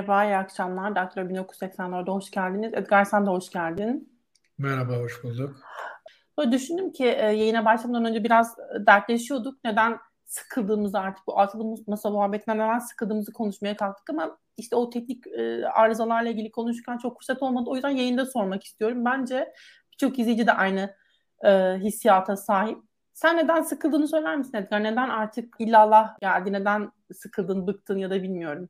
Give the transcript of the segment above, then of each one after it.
Merhaba, iyi akşamlar. Daktilo 1980'lerde hoş geldiniz. Edgar sen de hoş geldin. Merhaba, hoş bulduk. Böyle düşündüm ki e, yayına başlamadan önce biraz e, dertleşiyorduk. Neden sıkıldığımızı artık bu altılı masa muhabbetinden neden sıkıldığımızı konuşmaya kalktık ama işte o teknik e, arızalarla ilgili konuşurken çok fırsat olmadı. O yüzden yayında sormak istiyorum. Bence birçok izleyici de aynı e, hissiyata sahip. Sen neden sıkıldığını söyler misin Edgar? Neden artık illallah geldi? Neden sıkıldın, bıktın ya da bilmiyorum.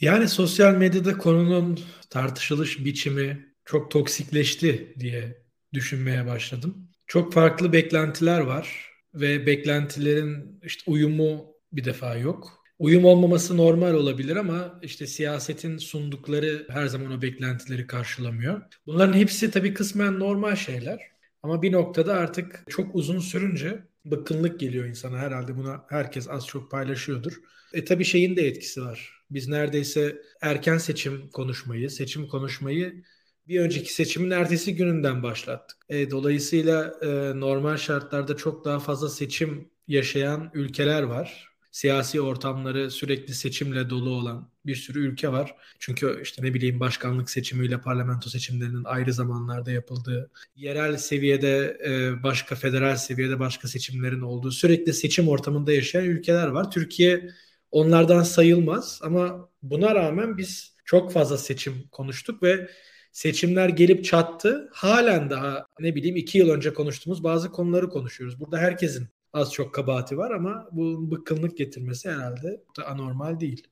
Yani sosyal medyada konunun tartışılış biçimi çok toksikleşti diye düşünmeye başladım. Çok farklı beklentiler var ve beklentilerin işte uyumu bir defa yok. Uyum olmaması normal olabilir ama işte siyasetin sundukları her zaman o beklentileri karşılamıyor. Bunların hepsi tabii kısmen normal şeyler. Ama bir noktada artık çok uzun sürünce bıkkınlık geliyor insana herhalde buna herkes az çok paylaşıyordur. E tabii şeyin de etkisi var. Biz neredeyse erken seçim konuşmayı, seçim konuşmayı bir önceki seçimin ertesi gününden başlattık. E, dolayısıyla e, normal şartlarda çok daha fazla seçim yaşayan ülkeler var. Siyasi ortamları sürekli seçimle dolu olan bir sürü ülke var. Çünkü işte ne bileyim başkanlık seçimiyle parlamento seçimlerinin ayrı zamanlarda yapıldığı, yerel seviyede e, başka federal seviyede başka seçimlerin olduğu sürekli seçim ortamında yaşayan ülkeler var. Türkiye onlardan sayılmaz ama buna rağmen biz çok fazla seçim konuştuk ve seçimler gelip çattı. Halen daha ne bileyim iki yıl önce konuştuğumuz bazı konuları konuşuyoruz. Burada herkesin az çok kabahati var ama bu bıkkınlık getirmesi herhalde da anormal değil.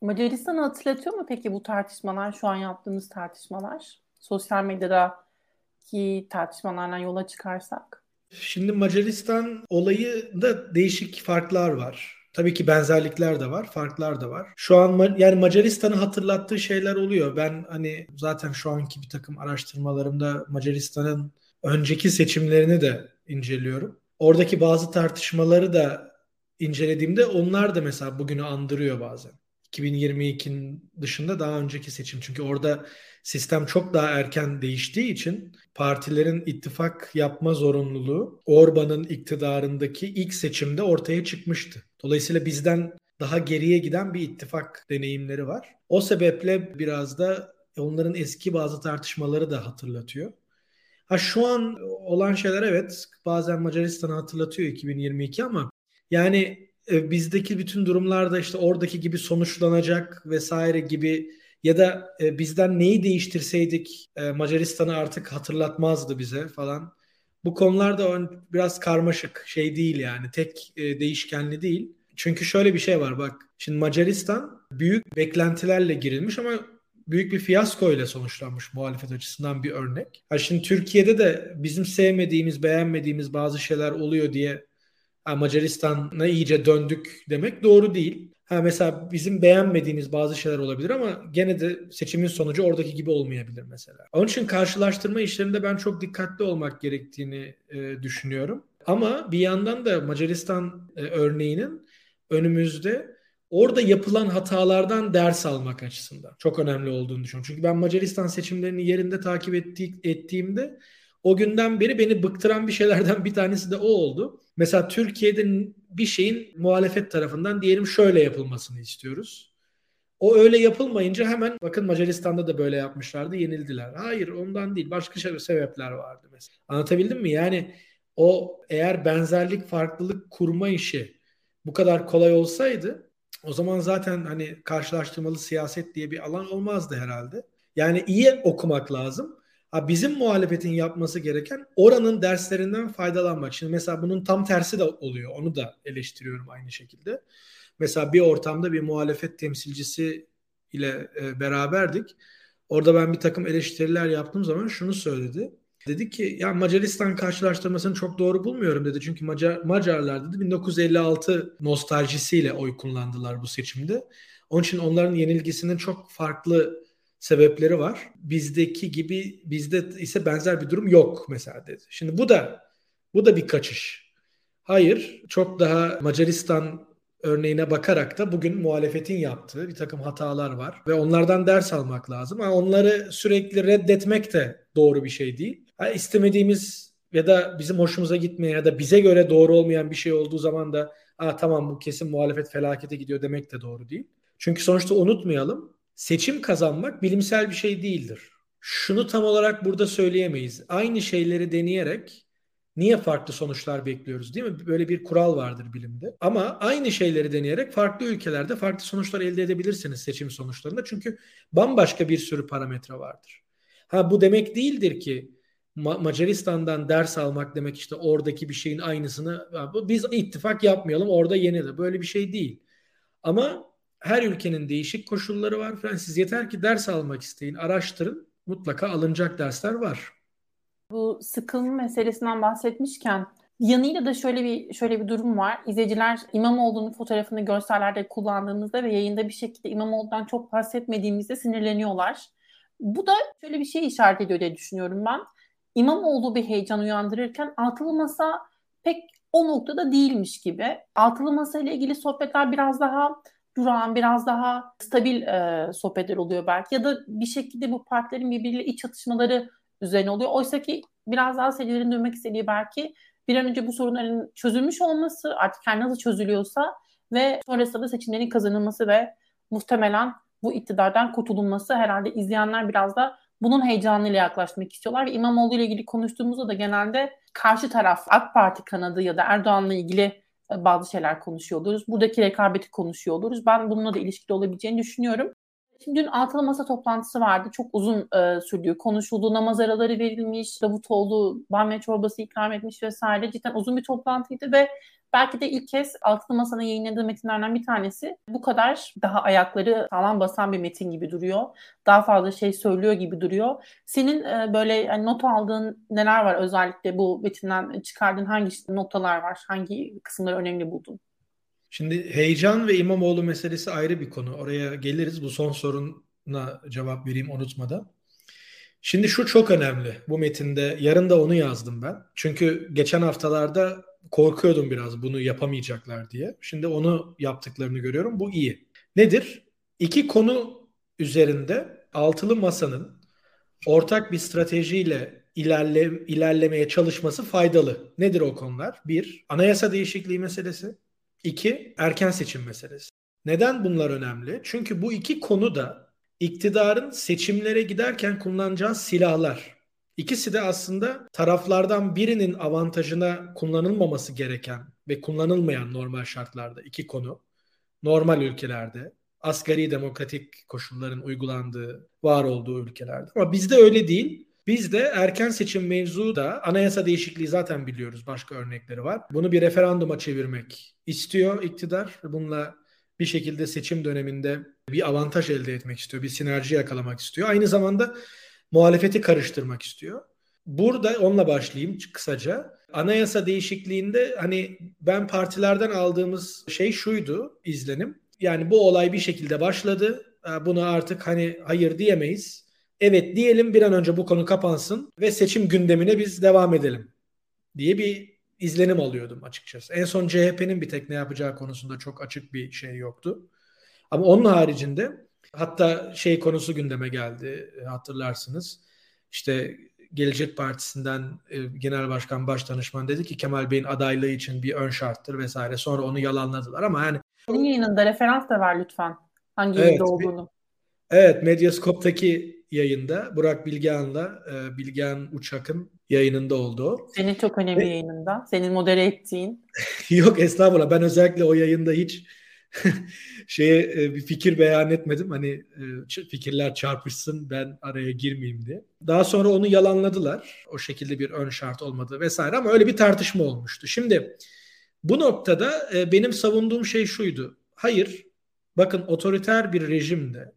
Macaristan'ı hatırlatıyor mu peki bu tartışmalar, şu an yaptığımız tartışmalar? Sosyal medyadaki tartışmalardan yola çıkarsak. Şimdi Macaristan olayı da değişik farklar var. Tabii ki benzerlikler de var, farklar da var. Şu an yani Macaristan'ı hatırlattığı şeyler oluyor. Ben hani zaten şu anki bir takım araştırmalarımda Macaristan'ın önceki seçimlerini de inceliyorum. Oradaki bazı tartışmaları da incelediğimde onlar da mesela bugünü andırıyor bazen. 2022'nin dışında daha önceki seçim. Çünkü orada sistem çok daha erken değiştiği için partilerin ittifak yapma zorunluluğu Orban'ın iktidarındaki ilk seçimde ortaya çıkmıştı. Dolayısıyla bizden daha geriye giden bir ittifak deneyimleri var. O sebeple biraz da onların eski bazı tartışmaları da hatırlatıyor. Ha şu an olan şeyler evet bazen Macaristan'ı hatırlatıyor 2022 ama yani e, bizdeki bütün durumlarda işte oradaki gibi sonuçlanacak vesaire gibi ya da e, bizden neyi değiştirseydik e, Macaristan'ı artık hatırlatmazdı bize falan. Bu konularda biraz karmaşık şey değil yani tek e, değişkenli değil. Çünkü şöyle bir şey var bak şimdi Macaristan büyük beklentilerle girilmiş ama büyük bir fiyasko ile sonuçlanmış muhalefet açısından bir örnek. Ha şimdi Türkiye'de de bizim sevmediğimiz, beğenmediğimiz bazı şeyler oluyor diye Macaristan'a iyice döndük demek doğru değil. Ha mesela bizim beğenmediğimiz bazı şeyler olabilir ama gene de seçimin sonucu oradaki gibi olmayabilir mesela. Onun için karşılaştırma işlerinde ben çok dikkatli olmak gerektiğini e, düşünüyorum. Ama bir yandan da Macaristan e, örneğinin önümüzde orada yapılan hatalardan ders almak açısından çok önemli olduğunu düşünüyorum. Çünkü ben Macaristan seçimlerini yerinde takip ettiği, ettiğimde o günden beri beni bıktıran bir şeylerden bir tanesi de o oldu. Mesela Türkiye'de bir şeyin muhalefet tarafından diyelim şöyle yapılmasını istiyoruz. O öyle yapılmayınca hemen bakın Macaristan'da da böyle yapmışlardı yenildiler. Hayır ondan değil başka sebepler vardı mesela. Anlatabildim mi? Yani o eğer benzerlik farklılık kurma işi bu kadar kolay olsaydı o zaman zaten hani karşılaştırmalı siyaset diye bir alan olmazdı herhalde. Yani iyi okumak lazım. Ha, bizim muhalefetin yapması gereken oranın derslerinden faydalanmak. Şimdi mesela bunun tam tersi de oluyor. Onu da eleştiriyorum aynı şekilde. Mesela bir ortamda bir muhalefet temsilcisi ile e, beraberdik. Orada ben bir takım eleştiriler yaptığım zaman şunu söyledi. Dedi ki ya Macaristan karşılaştırmasını çok doğru bulmuyorum dedi. Çünkü Macar, Macarlar dedi 1956 nostaljisiyle oy kullandılar bu seçimde. Onun için onların yenilgisinin çok farklı sebepleri var. Bizdeki gibi bizde ise benzer bir durum yok mesela dedi. Şimdi bu da bu da bir kaçış. Hayır, çok daha Macaristan örneğine bakarak da bugün muhalefetin yaptığı bir takım hatalar var ve onlardan ders almak lazım. Ama onları sürekli reddetmek de doğru bir şey değil. Yani istemediğimiz ya da bizim hoşumuza gitmeyen ya da bize göre doğru olmayan bir şey olduğu zaman da Aa, tamam bu kesin muhalefet felakete gidiyor demek de doğru değil. Çünkü sonuçta unutmayalım seçim kazanmak bilimsel bir şey değildir. Şunu tam olarak burada söyleyemeyiz. Aynı şeyleri deneyerek niye farklı sonuçlar bekliyoruz değil mi? Böyle bir kural vardır bilimde. Ama aynı şeyleri deneyerek farklı ülkelerde farklı sonuçlar elde edebilirsiniz seçim sonuçlarında. Çünkü bambaşka bir sürü parametre vardır. Ha bu demek değildir ki Macaristan'dan ders almak demek işte oradaki bir şeyin aynısını biz ittifak yapmayalım orada yenilir. Böyle bir şey değil. Ama her ülkenin değişik koşulları var. Siz yeter ki ders almak isteyin, araştırın. Mutlaka alınacak dersler var. Bu sıkılma meselesinden bahsetmişken yanıyla da şöyle bir şöyle bir durum var. İzleyiciler İmamoğlu'nun fotoğrafını görsellerde kullandığımızda ve yayında bir şekilde İmamoğlu'dan çok bahsetmediğimizde sinirleniyorlar. Bu da şöyle bir şey işaret ediyor diye düşünüyorum ben. İmamoğlu bir heyecan uyandırırken altılı masa pek o noktada değilmiş gibi. Altılı masa ile ilgili sohbetler biraz daha durağan, biraz daha stabil e, sohbetler oluyor belki. Ya da bir şekilde bu partilerin birbiriyle iç çatışmaları üzerine oluyor. Oysa ki biraz daha seyircilerin duymak istediği belki bir an önce bu sorunların çözülmüş olması, artık her nasıl çözülüyorsa ve sonrasında da seçimlerin kazanılması ve muhtemelen bu iktidardan kurtulunması herhalde izleyenler biraz da bunun heyecanıyla yaklaşmak istiyorlar ve İmamoğlu ile ilgili konuştuğumuzda da genelde karşı taraf AK Parti kanadı ya da Erdoğan'la ilgili e, bazı şeyler konuşuyor oluruz. Buradaki rekabeti konuşuyor oluruz. Ben bununla da ilişkili olabileceğini düşünüyorum. Şimdi dün altılı masa toplantısı vardı. Çok uzun e, sürdü. Konuşuldu. Namaz araları verilmiş. Davutoğlu bamya çorbası ikram etmiş vesaire. Cidden uzun bir toplantıydı ve belki de ilk kez altılı masanın yayınladığı metinlerden bir tanesi bu kadar daha ayakları sağlam basan bir metin gibi duruyor. Daha fazla şey söylüyor gibi duruyor. Senin e, böyle yani not aldığın neler var özellikle bu metinden çıkardığın hangi notalar var? Hangi kısımları önemli buldun? Şimdi heyecan ve İmamoğlu meselesi ayrı bir konu. Oraya geliriz. Bu son soruna cevap vereyim unutmadan. Şimdi şu çok önemli bu metinde. Yarın da onu yazdım ben. Çünkü geçen haftalarda korkuyordum biraz bunu yapamayacaklar diye. Şimdi onu yaptıklarını görüyorum. Bu iyi. Nedir? İki konu üzerinde altılı masanın ortak bir stratejiyle ilerle, ilerlemeye çalışması faydalı. Nedir o konular? Bir, anayasa değişikliği meselesi. İki, erken seçim meselesi. Neden bunlar önemli? Çünkü bu iki konu da iktidarın seçimlere giderken kullanacağı silahlar. İkisi de aslında taraflardan birinin avantajına kullanılmaması gereken ve kullanılmayan normal şartlarda iki konu. Normal ülkelerde, asgari demokratik koşulların uygulandığı, var olduğu ülkelerde. Ama bizde öyle değil. Bizde erken seçim mevzu da anayasa değişikliği zaten biliyoruz. Başka örnekleri var. Bunu bir referanduma çevirmek istiyor iktidar. Bununla bir şekilde seçim döneminde bir avantaj elde etmek istiyor. Bir sinerji yakalamak istiyor. Aynı zamanda muhalefeti karıştırmak istiyor. Burada onunla başlayayım kısaca. Anayasa değişikliğinde hani ben partilerden aldığımız şey şuydu izlenim. Yani bu olay bir şekilde başladı. Buna artık hani hayır diyemeyiz. Evet diyelim bir an önce bu konu kapansın ve seçim gündemine biz devam edelim diye bir izlenim alıyordum açıkçası. En son CHP'nin bir tek ne yapacağı konusunda çok açık bir şey yoktu. Ama onun haricinde hatta şey konusu gündeme geldi hatırlarsınız. İşte Gelecek Partisi'nden e, Genel Başkan Başdanışman dedi ki Kemal Bey'in adaylığı için bir ön şarttır vesaire. Sonra onu yalanladılar ama yani senin yayınında referans da ver lütfen. Hangi evet, olduğunu. Evet, Medyaskop'taki yayında Burak Bilgehan'la e, Bilgehan Uçak'ın yayınında oldu. Senin çok önemli Ve... yayınında. Senin modere ettiğin. Yok estağfurullah. Ben özellikle o yayında hiç şeye e, bir fikir beyan etmedim. Hani e, fikirler çarpışsın ben araya girmeyeyim diye. Daha sonra onu yalanladılar. O şekilde bir ön şart olmadı vesaire ama öyle bir tartışma olmuştu. Şimdi bu noktada e, benim savunduğum şey şuydu. Hayır, bakın otoriter bir rejimde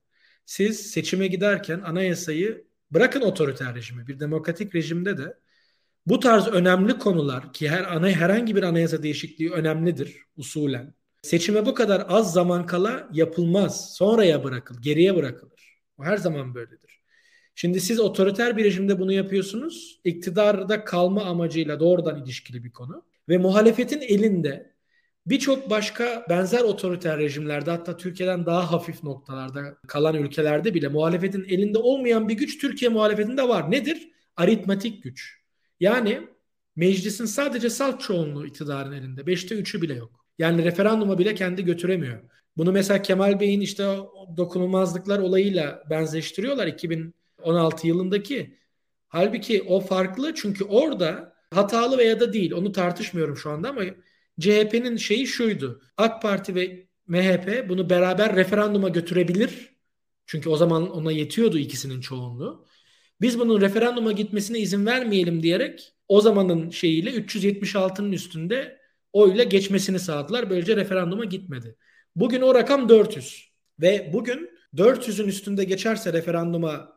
siz seçime giderken anayasayı bırakın otoriter rejimi, bir demokratik rejimde de bu tarz önemli konular ki her ana herhangi bir anayasa değişikliği önemlidir usulen. Seçime bu kadar az zaman kala yapılmaz. Sonraya bırakılır, geriye bırakılır. Bu her zaman böyledir. Şimdi siz otoriter bir rejimde bunu yapıyorsunuz. İktidarda kalma amacıyla doğrudan ilişkili bir konu. Ve muhalefetin elinde birçok başka benzer otoriter rejimlerde hatta Türkiye'den daha hafif noktalarda kalan ülkelerde bile muhalefetin elinde olmayan bir güç Türkiye muhalefetinde var. Nedir? Aritmatik güç. Yani meclisin sadece salt çoğunluğu iktidarın elinde. Beşte üçü bile yok. Yani referanduma bile kendi götüremiyor. Bunu mesela Kemal Bey'in işte dokunulmazlıklar olayıyla benzeştiriyorlar 2016 yılındaki. Halbuki o farklı çünkü orada hatalı veya da değil onu tartışmıyorum şu anda ama CHP'nin şeyi şuydu. AK Parti ve MHP bunu beraber referanduma götürebilir. Çünkü o zaman ona yetiyordu ikisinin çoğunluğu. Biz bunun referanduma gitmesine izin vermeyelim diyerek o zamanın şeyiyle 376'nın üstünde oyla geçmesini sağladılar. Böylece referanduma gitmedi. Bugün o rakam 400 ve bugün 400'ün üstünde geçerse referanduma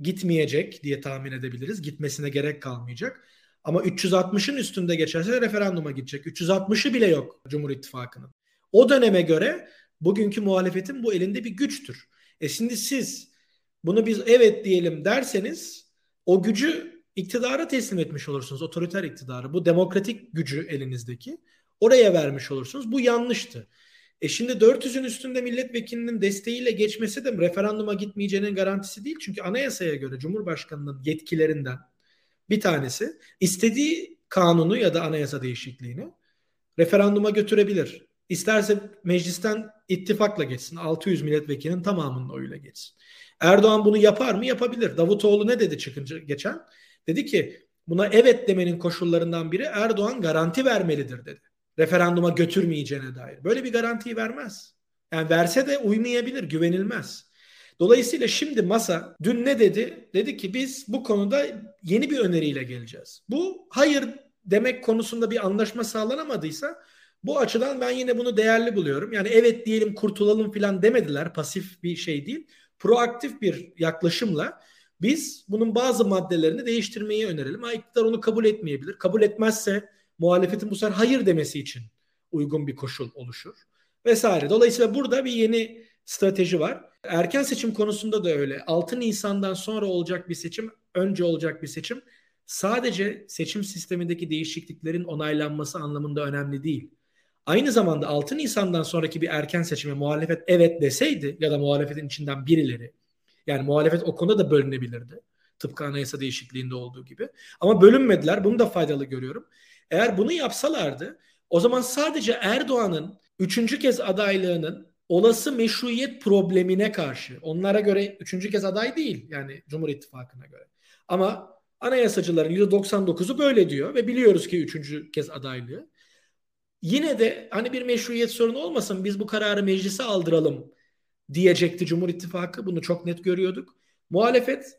gitmeyecek diye tahmin edebiliriz. Gitmesine gerek kalmayacak. Ama 360'ın üstünde geçerse referanduma gidecek. 360'ı bile yok Cumhur İttifakı'nın. O döneme göre bugünkü muhalefetin bu elinde bir güçtür. E şimdi siz bunu biz evet diyelim derseniz o gücü iktidara teslim etmiş olursunuz. Otoriter iktidarı. Bu demokratik gücü elinizdeki. Oraya vermiş olursunuz. Bu yanlıştı. E şimdi 400'ün üstünde milletvekilinin desteğiyle geçmesi de referanduma gitmeyeceğinin garantisi değil. Çünkü anayasaya göre Cumhurbaşkanı'nın yetkilerinden bir tanesi istediği kanunu ya da anayasa değişikliğini referanduma götürebilir. İsterse meclisten ittifakla geçsin. 600 milletvekilinin tamamının oyuyla geçsin. Erdoğan bunu yapar mı? Yapabilir. Davutoğlu ne dedi çıkınca geçen? Dedi ki buna evet demenin koşullarından biri Erdoğan garanti vermelidir dedi. Referanduma götürmeyeceğine dair. Böyle bir garantiyi vermez. Yani verse de uymayabilir, güvenilmez. Dolayısıyla şimdi masa dün ne dedi? Dedi ki biz bu konuda yeni bir öneriyle geleceğiz. Bu hayır demek konusunda bir anlaşma sağlanamadıysa bu açıdan ben yine bunu değerli buluyorum. Yani evet diyelim kurtulalım falan demediler. Pasif bir şey değil. Proaktif bir yaklaşımla biz bunun bazı maddelerini değiştirmeyi önerelim. İktidar onu kabul etmeyebilir. Kabul etmezse muhalefetin bu sefer hayır demesi için uygun bir koşul oluşur vesaire. Dolayısıyla burada bir yeni strateji var. Erken seçim konusunda da öyle. 6 Nisan'dan sonra olacak bir seçim, önce olacak bir seçim sadece seçim sistemindeki değişikliklerin onaylanması anlamında önemli değil. Aynı zamanda 6 Nisan'dan sonraki bir erken seçime muhalefet evet deseydi ya da muhalefetin içinden birileri yani muhalefet o konuda da bölünebilirdi. Tıpkı anayasa değişikliğinde olduğu gibi. Ama bölünmediler. Bunu da faydalı görüyorum. Eğer bunu yapsalardı o zaman sadece Erdoğan'ın üçüncü kez adaylığının olası meşruiyet problemine karşı onlara göre üçüncü kez aday değil yani Cumhur İttifakı'na göre. Ama anayasacıların %99'u böyle diyor ve biliyoruz ki üçüncü kez adaylığı. Yine de hani bir meşruiyet sorunu olmasın biz bu kararı meclise aldıralım diyecekti Cumhur İttifakı. Bunu çok net görüyorduk. Muhalefet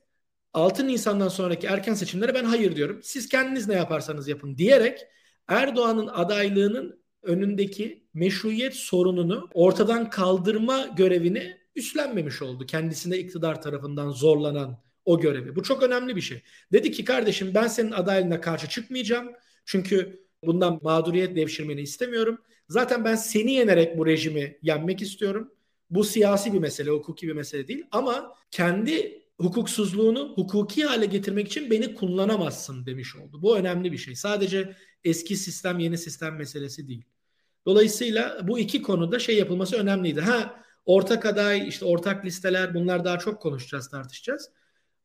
6 Nisan'dan sonraki erken seçimlere ben hayır diyorum. Siz kendiniz ne yaparsanız yapın diyerek Erdoğan'ın adaylığının önündeki meşruiyet sorununu ortadan kaldırma görevini üstlenmemiş oldu. Kendisine iktidar tarafından zorlanan o görevi. Bu çok önemli bir şey. Dedi ki kardeşim ben senin adaylığına karşı çıkmayacağım. Çünkü bundan mağduriyet devşirmeni istemiyorum. Zaten ben seni yenerek bu rejimi yenmek istiyorum. Bu siyasi bir mesele, hukuki bir mesele değil. Ama kendi hukuksuzluğunu hukuki hale getirmek için beni kullanamazsın demiş oldu. Bu önemli bir şey. Sadece eski sistem yeni sistem meselesi değil. Dolayısıyla bu iki konuda şey yapılması önemliydi. Ha ortak aday, işte ortak listeler bunlar daha çok konuşacağız, tartışacağız.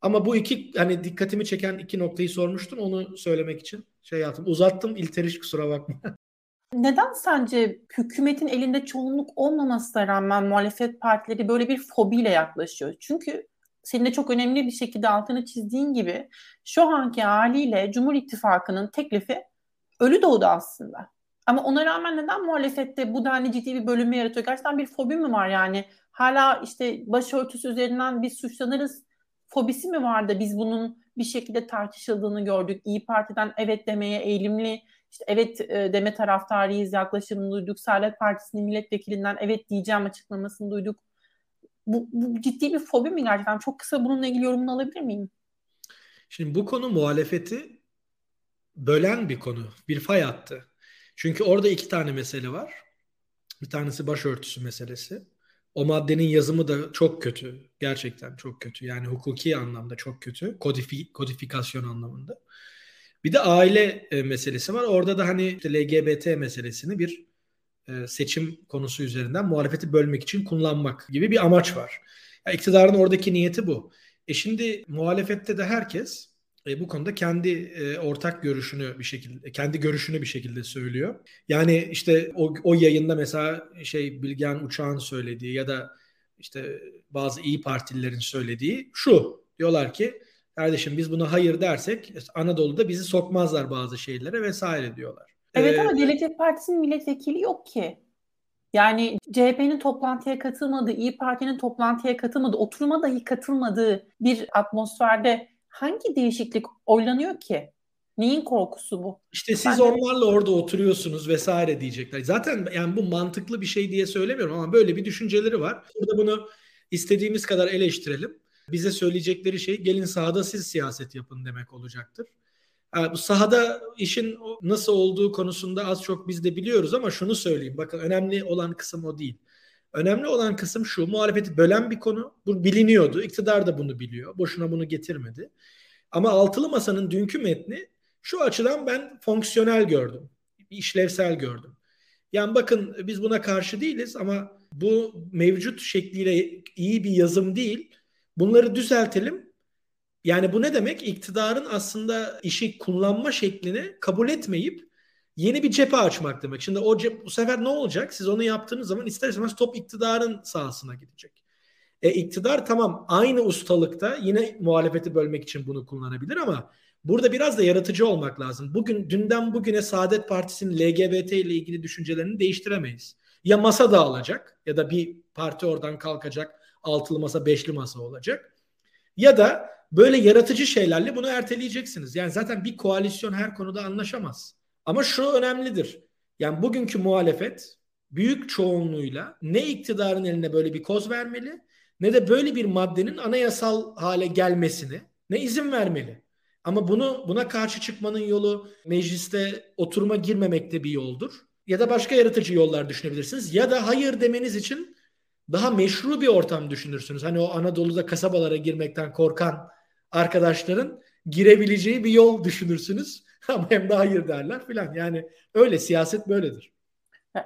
Ama bu iki hani dikkatimi çeken iki noktayı sormuştun. Onu söylemek için şey yaptım. Uzattım İlteriş kusura bakma. Neden sence hükümetin elinde çoğunluk olmamasına rağmen muhalefet partileri böyle bir fobiyle yaklaşıyor? Çünkü senin de çok önemli bir şekilde altını çizdiğin gibi şu anki haliyle Cumhur İttifakı'nın teklifi ölü doğdu aslında. Ama ona rağmen neden muhalefette bu denli ciddi bir bölünme yaratıyor? Gerçekten bir fobi mi var yani? Hala işte başörtüsü üzerinden biz suçlanırız fobisi mi vardı? Biz bunun bir şekilde tartışıldığını gördük. İyi Parti'den evet demeye eğilimli, işte evet e, deme taraftarıyız yaklaşımını duyduk. Saadet Partisi'nin milletvekilinden evet diyeceğim açıklamasını duyduk. Bu, bu ciddi bir fobi mi gerçekten? Çok kısa bununla ilgili yorumunu alabilir miyim? Şimdi bu konu muhalefeti bölen bir konu. Bir fay attı. Çünkü orada iki tane mesele var. Bir tanesi başörtüsü meselesi. O maddenin yazımı da çok kötü. Gerçekten çok kötü. Yani hukuki anlamda çok kötü. Kodifi, kodifikasyon anlamında. Bir de aile e, meselesi var. Orada da hani işte LGBT meselesini bir e, seçim konusu üzerinden muhalefeti bölmek için kullanmak gibi bir amaç var. Yani iktidarın oradaki niyeti bu. E şimdi muhalefette de herkes e, bu konuda kendi e, ortak görüşünü bir şekilde kendi görüşünü bir şekilde söylüyor. Yani işte o, o yayında mesela şey Bilgen Uçağ'ın söylediği ya da işte bazı iyi partililerin söylediği şu diyorlar ki kardeşim biz buna hayır dersek Anadolu'da bizi sokmazlar bazı şeylere vesaire diyorlar. Evet ee, ama Gelecek Partisi'nin milletvekili yok ki. Yani CHP'nin toplantıya katılmadığı, İyi Parti'nin toplantıya katılmadığı, oturuma dahi katılmadığı bir atmosferde hangi değişiklik oylanıyor ki? Neyin korkusu bu? İşte siz ben onlarla de... orada oturuyorsunuz vesaire diyecekler. Zaten yani bu mantıklı bir şey diye söylemiyorum ama böyle bir düşünceleri var. Burada bunu istediğimiz kadar eleştirelim. Bize söyleyecekleri şey gelin sahada siz siyaset yapın demek olacaktır. Bu sahada işin nasıl olduğu konusunda az çok biz de biliyoruz ama şunu söyleyeyim. Bakın önemli olan kısım o değil. Önemli olan kısım şu. Muhalefeti bölen bir konu. Bu biliniyordu. İktidar da bunu biliyor. Boşuna bunu getirmedi. Ama altılı masanın dünkü metni şu açıdan ben fonksiyonel gördüm. işlevsel gördüm. Yani bakın biz buna karşı değiliz ama bu mevcut şekliyle iyi bir yazım değil. Bunları düzeltelim. Yani bu ne demek? İktidarın aslında işi kullanma şeklini kabul etmeyip yeni bir cephe açmak demek. Şimdi o cep, bu sefer ne olacak? Siz onu yaptığınız zaman ister istemez top iktidarın sahasına gidecek. E, iktidar tamam aynı ustalıkta yine muhalefeti bölmek için bunu kullanabilir ama burada biraz da yaratıcı olmak lazım. Bugün dünden bugüne Saadet Partisi'nin LGBT ile ilgili düşüncelerini değiştiremeyiz. Ya masa dağılacak ya da bir parti oradan kalkacak altılı masa beşli masa olacak. Ya da böyle yaratıcı şeylerle bunu erteleyeceksiniz. Yani zaten bir koalisyon her konuda anlaşamaz. Ama şu önemlidir. Yani bugünkü muhalefet büyük çoğunluğuyla ne iktidarın eline böyle bir koz vermeli ne de böyle bir maddenin anayasal hale gelmesini ne izin vermeli. Ama bunu buna karşı çıkmanın yolu mecliste oturuma girmemekte bir yoldur. Ya da başka yaratıcı yollar düşünebilirsiniz. Ya da hayır demeniz için daha meşru bir ortam düşünürsünüz. Hani o Anadolu'da kasabalara girmekten korkan arkadaşların girebileceği bir yol düşünürsünüz. Ama hem de hayır derler filan. Yani öyle siyaset böyledir.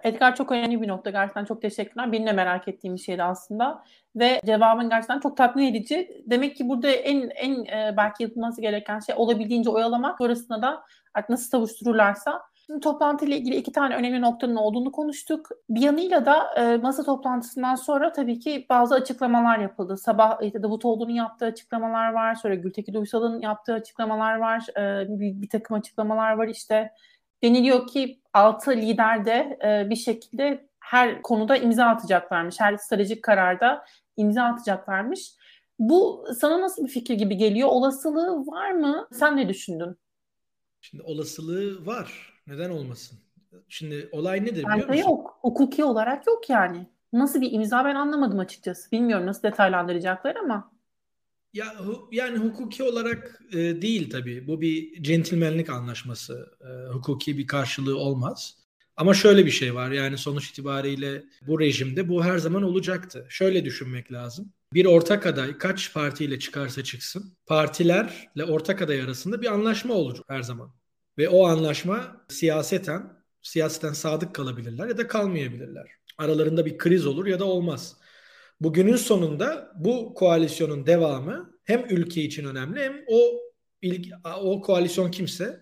Edgar çok önemli bir nokta. Gerçekten çok teşekkürler. Benim de merak ettiğim bir şeydi aslında. Ve cevabın gerçekten çok tatmin edici. Demek ki burada en en e, belki yapılması gereken şey olabildiğince oyalamak. Sonrasında da nasıl savuştururlarsa Şimdi toplantıyla ilgili iki tane önemli noktanın olduğunu konuştuk. Bir yanıyla da e, masa toplantısından sonra tabii ki bazı açıklamalar yapıldı. Sabah işte Davutoğlu'nun yaptığı açıklamalar var. Sonra Gültekin Uysal'ın yaptığı açıklamalar var. E, bir, bir takım açıklamalar var işte. Deniliyor ki altı lider de e, bir şekilde her konuda imza atacaklarmış. Her stratejik kararda imza atacaklarmış. Bu sana nasıl bir fikir gibi geliyor? Olasılığı var mı? Sen ne düşündün? Şimdi olasılığı var. Neden olmasın? Şimdi olay nedir biliyor musun? yok. Hukuki olarak yok yani. Nasıl bir imza ben anlamadım açıkçası. Bilmiyorum nasıl detaylandıracaklar ama. Ya yani hukuki olarak e, değil tabii. Bu bir centilmenlik anlaşması. E, hukuki bir karşılığı olmaz. Ama şöyle bir şey var. Yani sonuç itibariyle bu rejimde bu her zaman olacaktı. Şöyle düşünmek lazım. Bir ortak aday kaç partiyle çıkarsa çıksın, partilerle ortak aday arasında bir anlaşma olacak her zaman. Ve o anlaşma siyaseten, siyaseten sadık kalabilirler ya da kalmayabilirler. Aralarında bir kriz olur ya da olmaz. Bugünün sonunda bu koalisyonun devamı hem ülke için önemli hem o o koalisyon kimse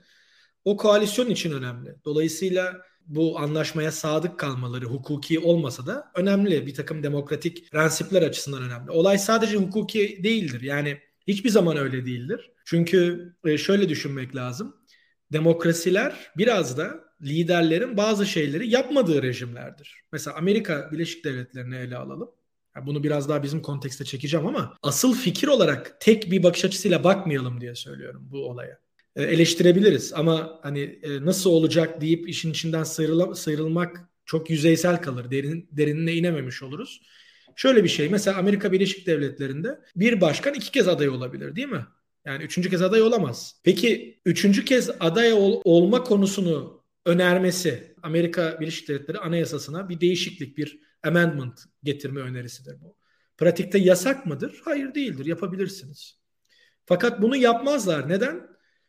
o koalisyon için önemli. Dolayısıyla bu anlaşmaya sadık kalmaları hukuki olmasa da önemli. Bir takım demokratik prensipler açısından önemli. Olay sadece hukuki değildir. Yani hiçbir zaman öyle değildir. Çünkü e, şöyle düşünmek lazım. Demokrasiler biraz da liderlerin bazı şeyleri yapmadığı rejimlerdir. Mesela Amerika Birleşik Devletleri'ni ele alalım. Yani bunu biraz daha bizim kontekste çekeceğim ama asıl fikir olarak tek bir bakış açısıyla bakmayalım diye söylüyorum bu olaya. E, eleştirebiliriz ama hani e, nasıl olacak deyip işin içinden sıyrıl sıyrılmak çok yüzeysel kalır. Derin, derinine inememiş oluruz. Şöyle bir şey mesela Amerika Birleşik Devletleri'nde bir başkan iki kez aday olabilir değil mi? Yani üçüncü kez aday olamaz. Peki üçüncü kez aday ol, olma konusunu önermesi Amerika Birleşik Devletleri Anayasasına bir değişiklik, bir amendment getirme önerisidir bu. Pratikte yasak mıdır? Hayır değildir. Yapabilirsiniz. Fakat bunu yapmazlar. Neden?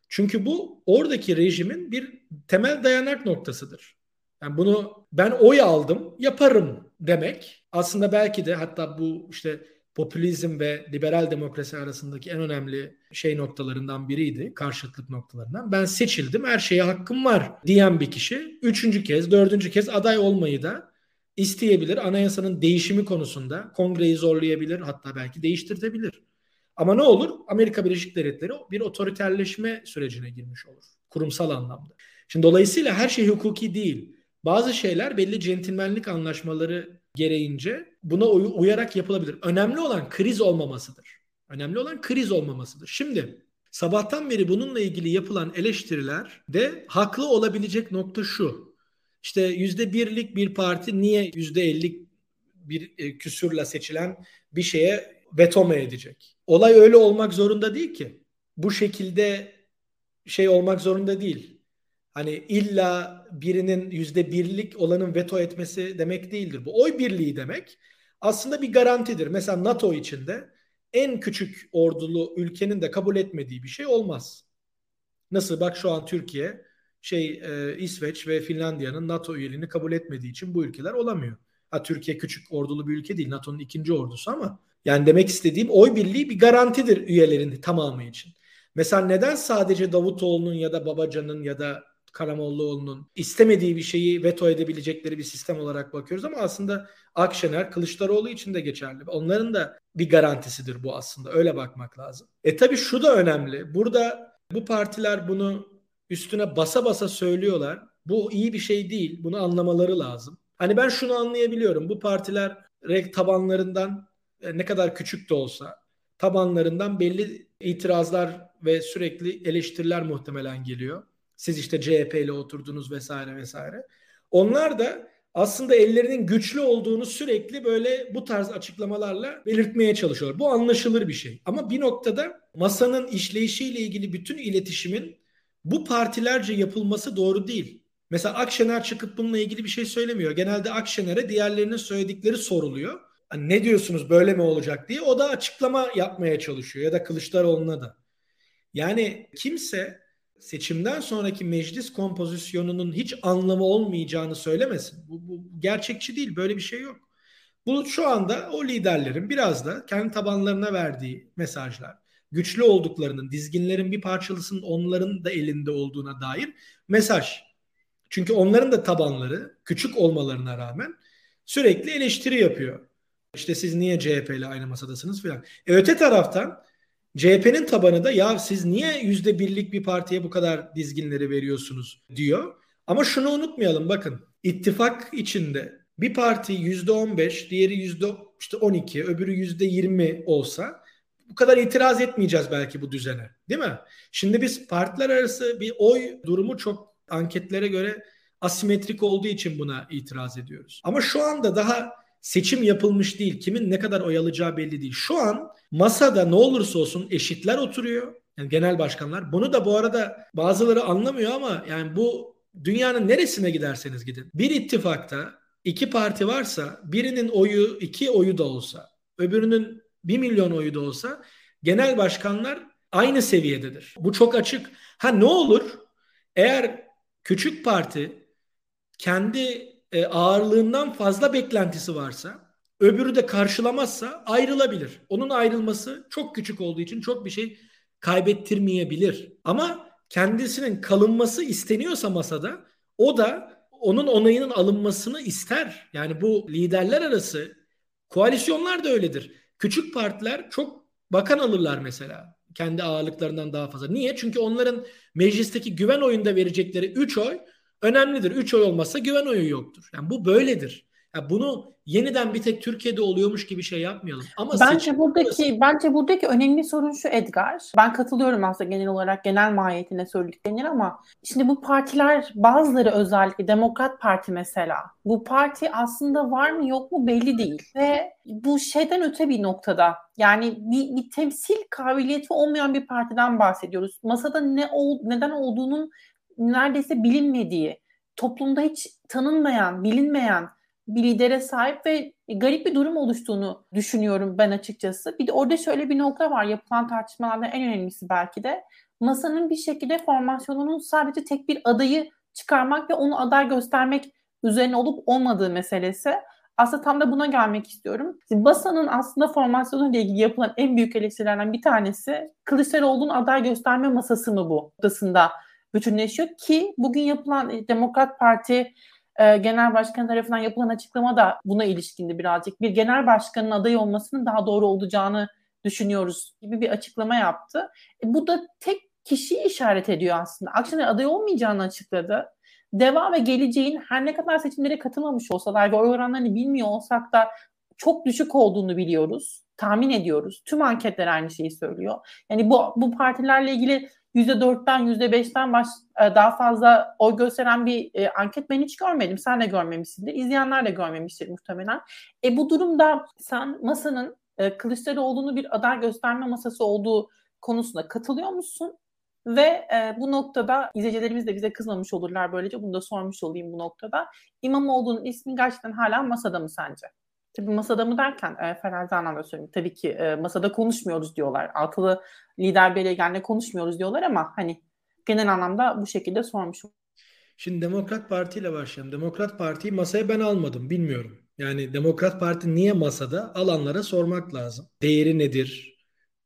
Çünkü bu oradaki rejimin bir temel dayanak noktasıdır. Yani bunu ben oy aldım, yaparım demek. Aslında belki de hatta bu işte popülizm ve liberal demokrasi arasındaki en önemli şey noktalarından biriydi, karşıtlık noktalarından. Ben seçildim, her şeye hakkım var diyen bir kişi üçüncü kez, dördüncü kez aday olmayı da isteyebilir. Anayasanın değişimi konusunda kongreyi zorlayabilir, hatta belki değiştirtebilir. Ama ne olur? Amerika Birleşik Devletleri bir otoriterleşme sürecine girmiş olur kurumsal anlamda. Şimdi dolayısıyla her şey hukuki değil. Bazı şeyler belli centilmenlik anlaşmaları gereğince buna uy- uyarak yapılabilir. Önemli olan kriz olmamasıdır. Önemli olan kriz olmamasıdır. Şimdi sabahtan beri bununla ilgili yapılan eleştiriler de haklı olabilecek nokta şu. İşte yüzde birlik bir parti niye yüzde ellik bir e, küsürle seçilen bir şeye veto mu edecek? Olay öyle olmak zorunda değil ki. Bu şekilde şey olmak zorunda değil. Hani illa birinin yüzde birlik olanın veto etmesi demek değildir. Bu oy birliği demek aslında bir garantidir. Mesela NATO içinde en küçük ordulu ülkenin de kabul etmediği bir şey olmaz. Nasıl bak şu an Türkiye şey e, İsveç ve Finlandiya'nın NATO üyeliğini kabul etmediği için bu ülkeler olamıyor. Ha Türkiye küçük ordulu bir ülke değil. NATO'nun ikinci ordusu ama yani demek istediğim oy birliği bir garantidir üyelerin tamamı için. Mesela neden sadece Davutoğlu'nun ya da Babacan'ın ya da Karamollaoğlu'nun istemediği bir şeyi veto edebilecekleri bir sistem olarak bakıyoruz ama aslında Akşener, Kılıçdaroğlu için de geçerli. Onların da bir garantisidir bu aslında. Öyle bakmak lazım. E tabii şu da önemli. Burada bu partiler bunu üstüne basa basa söylüyorlar. Bu iyi bir şey değil. Bunu anlamaları lazım. Hani ben şunu anlayabiliyorum. Bu partiler tabanlarından e, ne kadar küçük de olsa tabanlarından belli itirazlar ve sürekli eleştiriler muhtemelen geliyor. Siz işte CHP ile oturdunuz vesaire vesaire. Onlar da aslında ellerinin güçlü olduğunu sürekli böyle bu tarz açıklamalarla belirtmeye çalışıyorlar. Bu anlaşılır bir şey. Ama bir noktada masanın işleyişiyle ilgili bütün iletişimin bu partilerce yapılması doğru değil. Mesela Akşener çıkıp bununla ilgili bir şey söylemiyor. Genelde Akşener'e diğerlerinin söyledikleri soruluyor. Hani ne diyorsunuz böyle mi olacak diye o da açıklama yapmaya çalışıyor ya da Kılıçdaroğlu'na da. Yani kimse seçimden sonraki meclis kompozisyonunun hiç anlamı olmayacağını söylemesin. Bu, bu gerçekçi değil. Böyle bir şey yok. Bu şu anda o liderlerin biraz da kendi tabanlarına verdiği mesajlar, güçlü olduklarının, dizginlerin bir parçalısının onların da elinde olduğuna dair mesaj. Çünkü onların da tabanları küçük olmalarına rağmen sürekli eleştiri yapıyor. İşte siz niye CHP ile aynı masadasınız filan. E öte taraftan CHP'nin tabanı da ya siz niye yüzde birlik bir partiye bu kadar dizginleri veriyorsunuz diyor. Ama şunu unutmayalım bakın ittifak içinde bir parti yüzde on beş, diğeri yüzde işte on iki, öbürü yüzde yirmi olsa bu kadar itiraz etmeyeceğiz belki bu düzene değil mi? Şimdi biz partiler arası bir oy durumu çok anketlere göre asimetrik olduğu için buna itiraz ediyoruz. Ama şu anda daha seçim yapılmış değil. Kimin ne kadar oy alacağı belli değil. Şu an masada ne olursa olsun eşitler oturuyor. Yani genel başkanlar. Bunu da bu arada bazıları anlamıyor ama yani bu dünyanın neresine giderseniz gidin. Bir ittifakta iki parti varsa birinin oyu iki oyu da olsa öbürünün bir milyon oyu da olsa genel başkanlar aynı seviyededir. Bu çok açık. Ha ne olur eğer küçük parti kendi e, ağırlığından fazla beklentisi varsa öbürü de karşılamazsa ayrılabilir. Onun ayrılması çok küçük olduğu için çok bir şey kaybettirmeyebilir. Ama kendisinin kalınması isteniyorsa masada o da onun onayının alınmasını ister. Yani bu liderler arası koalisyonlar da öyledir. Küçük partiler çok bakan alırlar mesela kendi ağırlıklarından daha fazla. Niye? Çünkü onların meclisteki güven oyunda verecekleri 3 oy önemlidir. 3 oy olmazsa güven oyu yoktur. Yani bu böyledir. Yani bunu yeniden bir tek Türkiye'de oluyormuş gibi şey yapmayalım. Ama bence buradaki burası... bence buradaki önemli sorun şu Edgar. Ben katılıyorum aslında genel olarak genel mahiyetine söylediklerine ama şimdi bu partiler bazıları özellikle Demokrat Parti mesela bu parti aslında var mı yok mu belli değil ve bu şeyden öte bir noktada yani bir, bir temsil kabiliyeti olmayan bir partiden bahsediyoruz. Masada ne ol, neden olduğunun neredeyse bilinmediği, toplumda hiç tanınmayan, bilinmeyen bir lidere sahip ve garip bir durum oluştuğunu düşünüyorum ben açıkçası. Bir de orada şöyle bir nokta var yapılan tartışmalarda en önemlisi belki de. Masanın bir şekilde formasyonunun sadece tek bir adayı çıkarmak ve onu aday göstermek üzerine olup olmadığı meselesi. Aslında tam da buna gelmek istiyorum. Basanın aslında formasyonu ile ilgili yapılan en büyük eleştirilerden bir tanesi Kılıçdaroğlu'nun aday gösterme masası mı bu? Odasında bütünleşiyor ki bugün yapılan e, Demokrat Parti e, Genel Başkan tarafından yapılan açıklama da buna ilişkindi birazcık. Bir genel başkanın aday olmasının daha doğru olacağını düşünüyoruz gibi bir açıklama yaptı. E, bu da tek kişiyi işaret ediyor aslında. Akşener aday olmayacağını açıkladı. Deva ve geleceğin her ne kadar seçimlere katılmamış olsalar ve oy oranlarını bilmiyor olsak da çok düşük olduğunu biliyoruz. Tahmin ediyoruz. Tüm anketler aynı şeyi söylüyor. Yani bu, bu partilerle ilgili %4'ten %5'ten baş, e, daha fazla oy gösteren bir e, anket ben hiç görmedim. Sen de görmemişsindir. İzleyenler de görmemiştir muhtemelen. E bu durumda sen masanın e, Kılıçdaroğlu'nu bir aday gösterme masası olduğu konusunda katılıyor musun? Ve e, bu noktada izleyicilerimiz de bize kızmamış olurlar böylece. Bunu da sormuş olayım bu noktada. İmamoğlu'nun ismi gerçekten hala masada mı sence? Tabii masada mı derken e, farazi anlamda söyleyeyim. Tabii ki e, masada konuşmuyoruz diyorlar. Altılı lider belirgenle konuşmuyoruz diyorlar ama hani genel anlamda bu şekilde sormuş. Şimdi Demokrat Parti ile başlayalım. Demokrat Parti'yi masaya ben almadım. Bilmiyorum. Yani Demokrat Parti niye masada? Alanlara sormak lazım. Değeri nedir?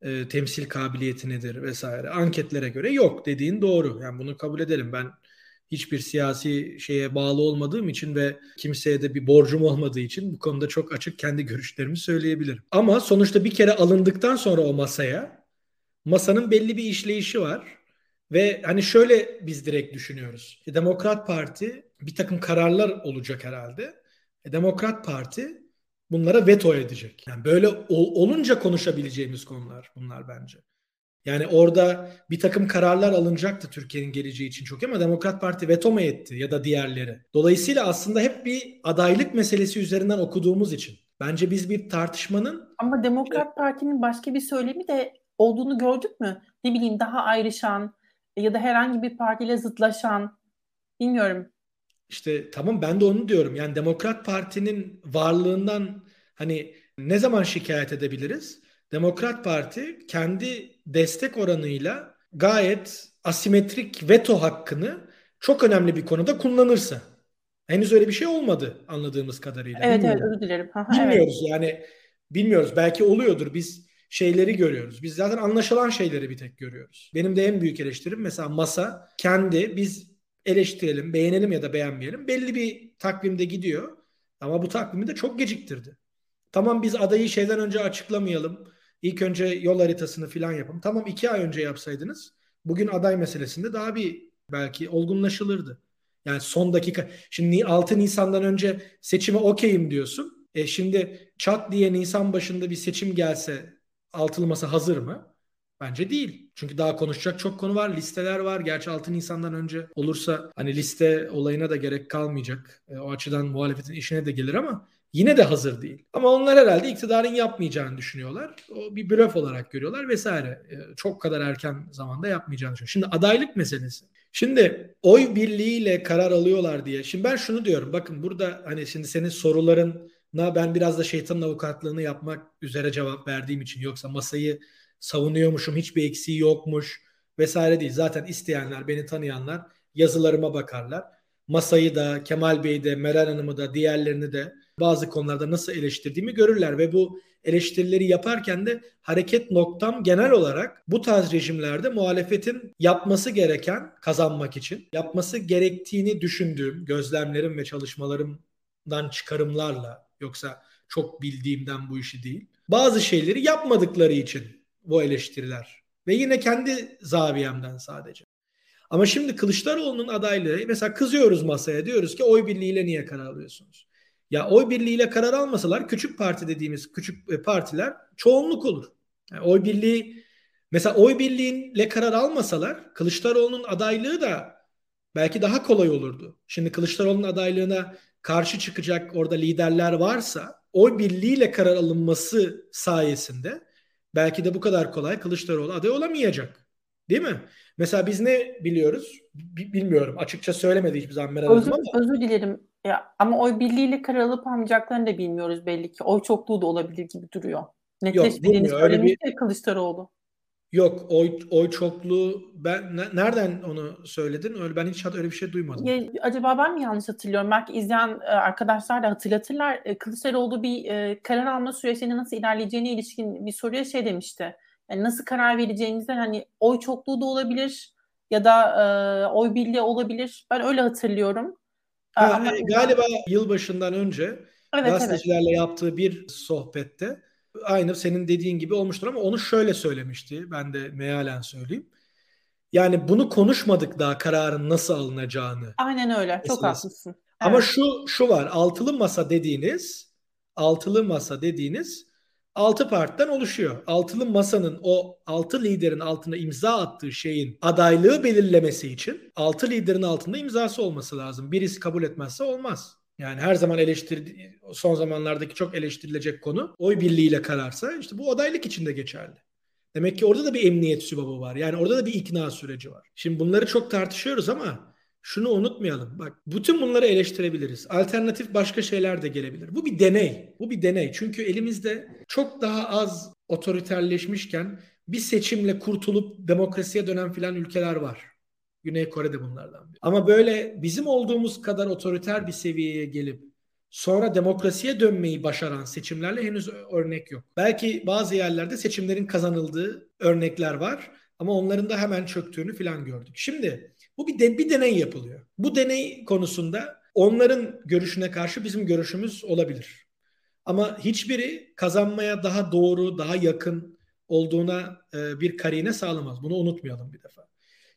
E, temsil kabiliyeti nedir vesaire. Anketlere göre yok dediğin doğru. Yani bunu kabul edelim. Ben hiçbir siyasi şeye bağlı olmadığım için ve kimseye de bir borcum olmadığı için bu konuda çok açık kendi görüşlerimi söyleyebilirim. Ama sonuçta bir kere alındıktan sonra o masaya masanın belli bir işleyişi var. Ve hani şöyle biz direkt düşünüyoruz. Demokrat Parti bir takım kararlar olacak herhalde. E, Demokrat Parti bunlara veto edecek. Yani böyle ol, olunca konuşabileceğimiz konular bunlar bence. Yani orada bir takım kararlar alınacaktı Türkiye'nin geleceği için çok ama Demokrat Parti veto mu etti ya da diğerleri. Dolayısıyla aslında hep bir adaylık meselesi üzerinden okuduğumuz için. Bence biz bir tartışmanın... Ama Demokrat Parti'nin başka bir söylemi de olduğunu gördük mü? Ne bileyim daha ayrışan ya da herhangi bir partiyle zıtlaşan bilmiyorum. İşte tamam ben de onu diyorum. Yani Demokrat Parti'nin varlığından hani ne zaman şikayet edebiliriz? Demokrat Parti kendi destek oranıyla gayet asimetrik veto hakkını çok önemli bir konuda kullanırsa. Henüz öyle bir şey olmadı anladığımız kadarıyla. Evet Bilmiyorum. evet özür dilerim. Aha, bilmiyoruz evet. yani bilmiyoruz. Belki oluyordur. Biz şeyleri görüyoruz. Biz zaten anlaşılan şeyleri bir tek görüyoruz. Benim de en büyük eleştirim mesela masa kendi biz eleştirelim, beğenelim ya da beğenmeyelim. Belli bir takvimde gidiyor. Ama bu takvimi de çok geciktirdi. Tamam biz adayı şeyden önce açıklamayalım. İlk önce yol haritasını falan yapın. Tamam iki ay önce yapsaydınız bugün aday meselesinde daha bir belki olgunlaşılırdı. Yani son dakika. Şimdi 6 Nisan'dan önce seçime okeyim diyorsun. E şimdi çat diye Nisan başında bir seçim gelse altılı masa hazır mı? Bence değil. Çünkü daha konuşacak çok konu var. Listeler var. Gerçi 6 Nisan'dan önce olursa hani liste olayına da gerek kalmayacak. E, o açıdan muhalefetin işine de gelir ama Yine de hazır değil. Ama onlar herhalde iktidarın yapmayacağını düşünüyorlar. O bir blöf olarak görüyorlar vesaire. Ee, çok kadar erken zamanda yapmayacağını düşünüyor. Şimdi adaylık meselesi. Şimdi oy birliğiyle karar alıyorlar diye. Şimdi ben şunu diyorum. Bakın burada hani şimdi senin sorularına ben biraz da şeytanın avukatlığını yapmak üzere cevap verdiğim için yoksa masayı savunuyormuşum hiçbir eksiği yokmuş vesaire değil. Zaten isteyenler beni tanıyanlar yazılarıma bakarlar. Masayı da Kemal Bey'i de Meral Hanım'ı da diğerlerini de bazı konularda nasıl eleştirdiğimi görürler ve bu eleştirileri yaparken de hareket noktam genel olarak bu tarz rejimlerde muhalefetin yapması gereken kazanmak için yapması gerektiğini düşündüğüm gözlemlerim ve çalışmalarımdan çıkarımlarla yoksa çok bildiğimden bu işi değil. Bazı şeyleri yapmadıkları için bu eleştiriler ve yine kendi zaviyemden sadece. Ama şimdi Kılıçdaroğlu'nun adaylığı mesela kızıyoruz masaya diyoruz ki oy birliğiyle niye karar alıyorsunuz? Ya oy birliğiyle karar almasalar küçük parti dediğimiz küçük e, partiler çoğunluk olur. Yani oy birliği mesela oy birliğiyle karar almasalar Kılıçdaroğlu'nun adaylığı da belki daha kolay olurdu. Şimdi Kılıçdaroğlu'nun adaylığına karşı çıkacak orada liderler varsa oy birliğiyle karar alınması sayesinde belki de bu kadar kolay Kılıçdaroğlu aday olamayacak. Değil mi? Mesela biz ne biliyoruz? Bilmiyorum. Açıkça söylemedi hiçbir zaman Meral özür, ama. Özür dilerim. Ya, ama oy birliğiyle karar alıp almayacaklarını da bilmiyoruz belli ki. Oy çokluğu da olabilir gibi duruyor. Netleşmediğini söylemişti bir... Kılıçdaroğlu. Yok oy, oy çokluğu ben nereden onu söyledin? Öyle ben hiç öyle bir şey duymadım. Ya, acaba ben mi yanlış hatırlıyorum? Belki izleyen e, arkadaşlar da hatırlatırlar. E, Kılıçdaroğlu bir e, karar alma süreçlerinin nasıl ilerleyeceğine ilişkin bir soruya şey demişti. Yani nasıl karar vereceğimizden hani oy çokluğu da olabilir ya da e, oy birliği olabilir. Ben öyle hatırlıyorum. Ha, Ama, galiba yılbaşından önce evet, gazetecilerle evet. yaptığı bir sohbette aynı senin dediğin gibi olmuştur ama onu şöyle söylemişti. Ben de mealen söyleyeyim. Yani bunu konuşmadık daha kararın nasıl alınacağını. Aynen öyle. Çok haklısın. Evet. Ama şu şu var. Altılı masa dediğiniz altılı masa dediğiniz altı partiden oluşuyor. Altılı masanın o altı liderin altına imza attığı şeyin adaylığı belirlemesi için altı liderin altında imzası olması lazım. Birisi kabul etmezse olmaz. Yani her zaman eleştir son zamanlardaki çok eleştirilecek konu oy birliğiyle kararsa işte bu adaylık için de geçerli. Demek ki orada da bir emniyet sübabı var. Yani orada da bir ikna süreci var. Şimdi bunları çok tartışıyoruz ama şunu unutmayalım. Bak bütün bunları eleştirebiliriz. Alternatif başka şeyler de gelebilir. Bu bir deney. Bu bir deney. Çünkü elimizde çok daha az otoriterleşmişken bir seçimle kurtulup demokrasiye dönen filan ülkeler var. Güney Kore de bunlardan biri. Ama böyle bizim olduğumuz kadar otoriter bir seviyeye gelip sonra demokrasiye dönmeyi başaran seçimlerle henüz örnek yok. Belki bazı yerlerde seçimlerin kazanıldığı örnekler var ama onların da hemen çöktüğünü filan gördük. Şimdi bu bir, de, bir deney yapılıyor. Bu deney konusunda onların görüşüne karşı bizim görüşümüz olabilir. Ama hiçbiri kazanmaya daha doğru, daha yakın olduğuna e, bir karine sağlamaz. Bunu unutmayalım bir defa.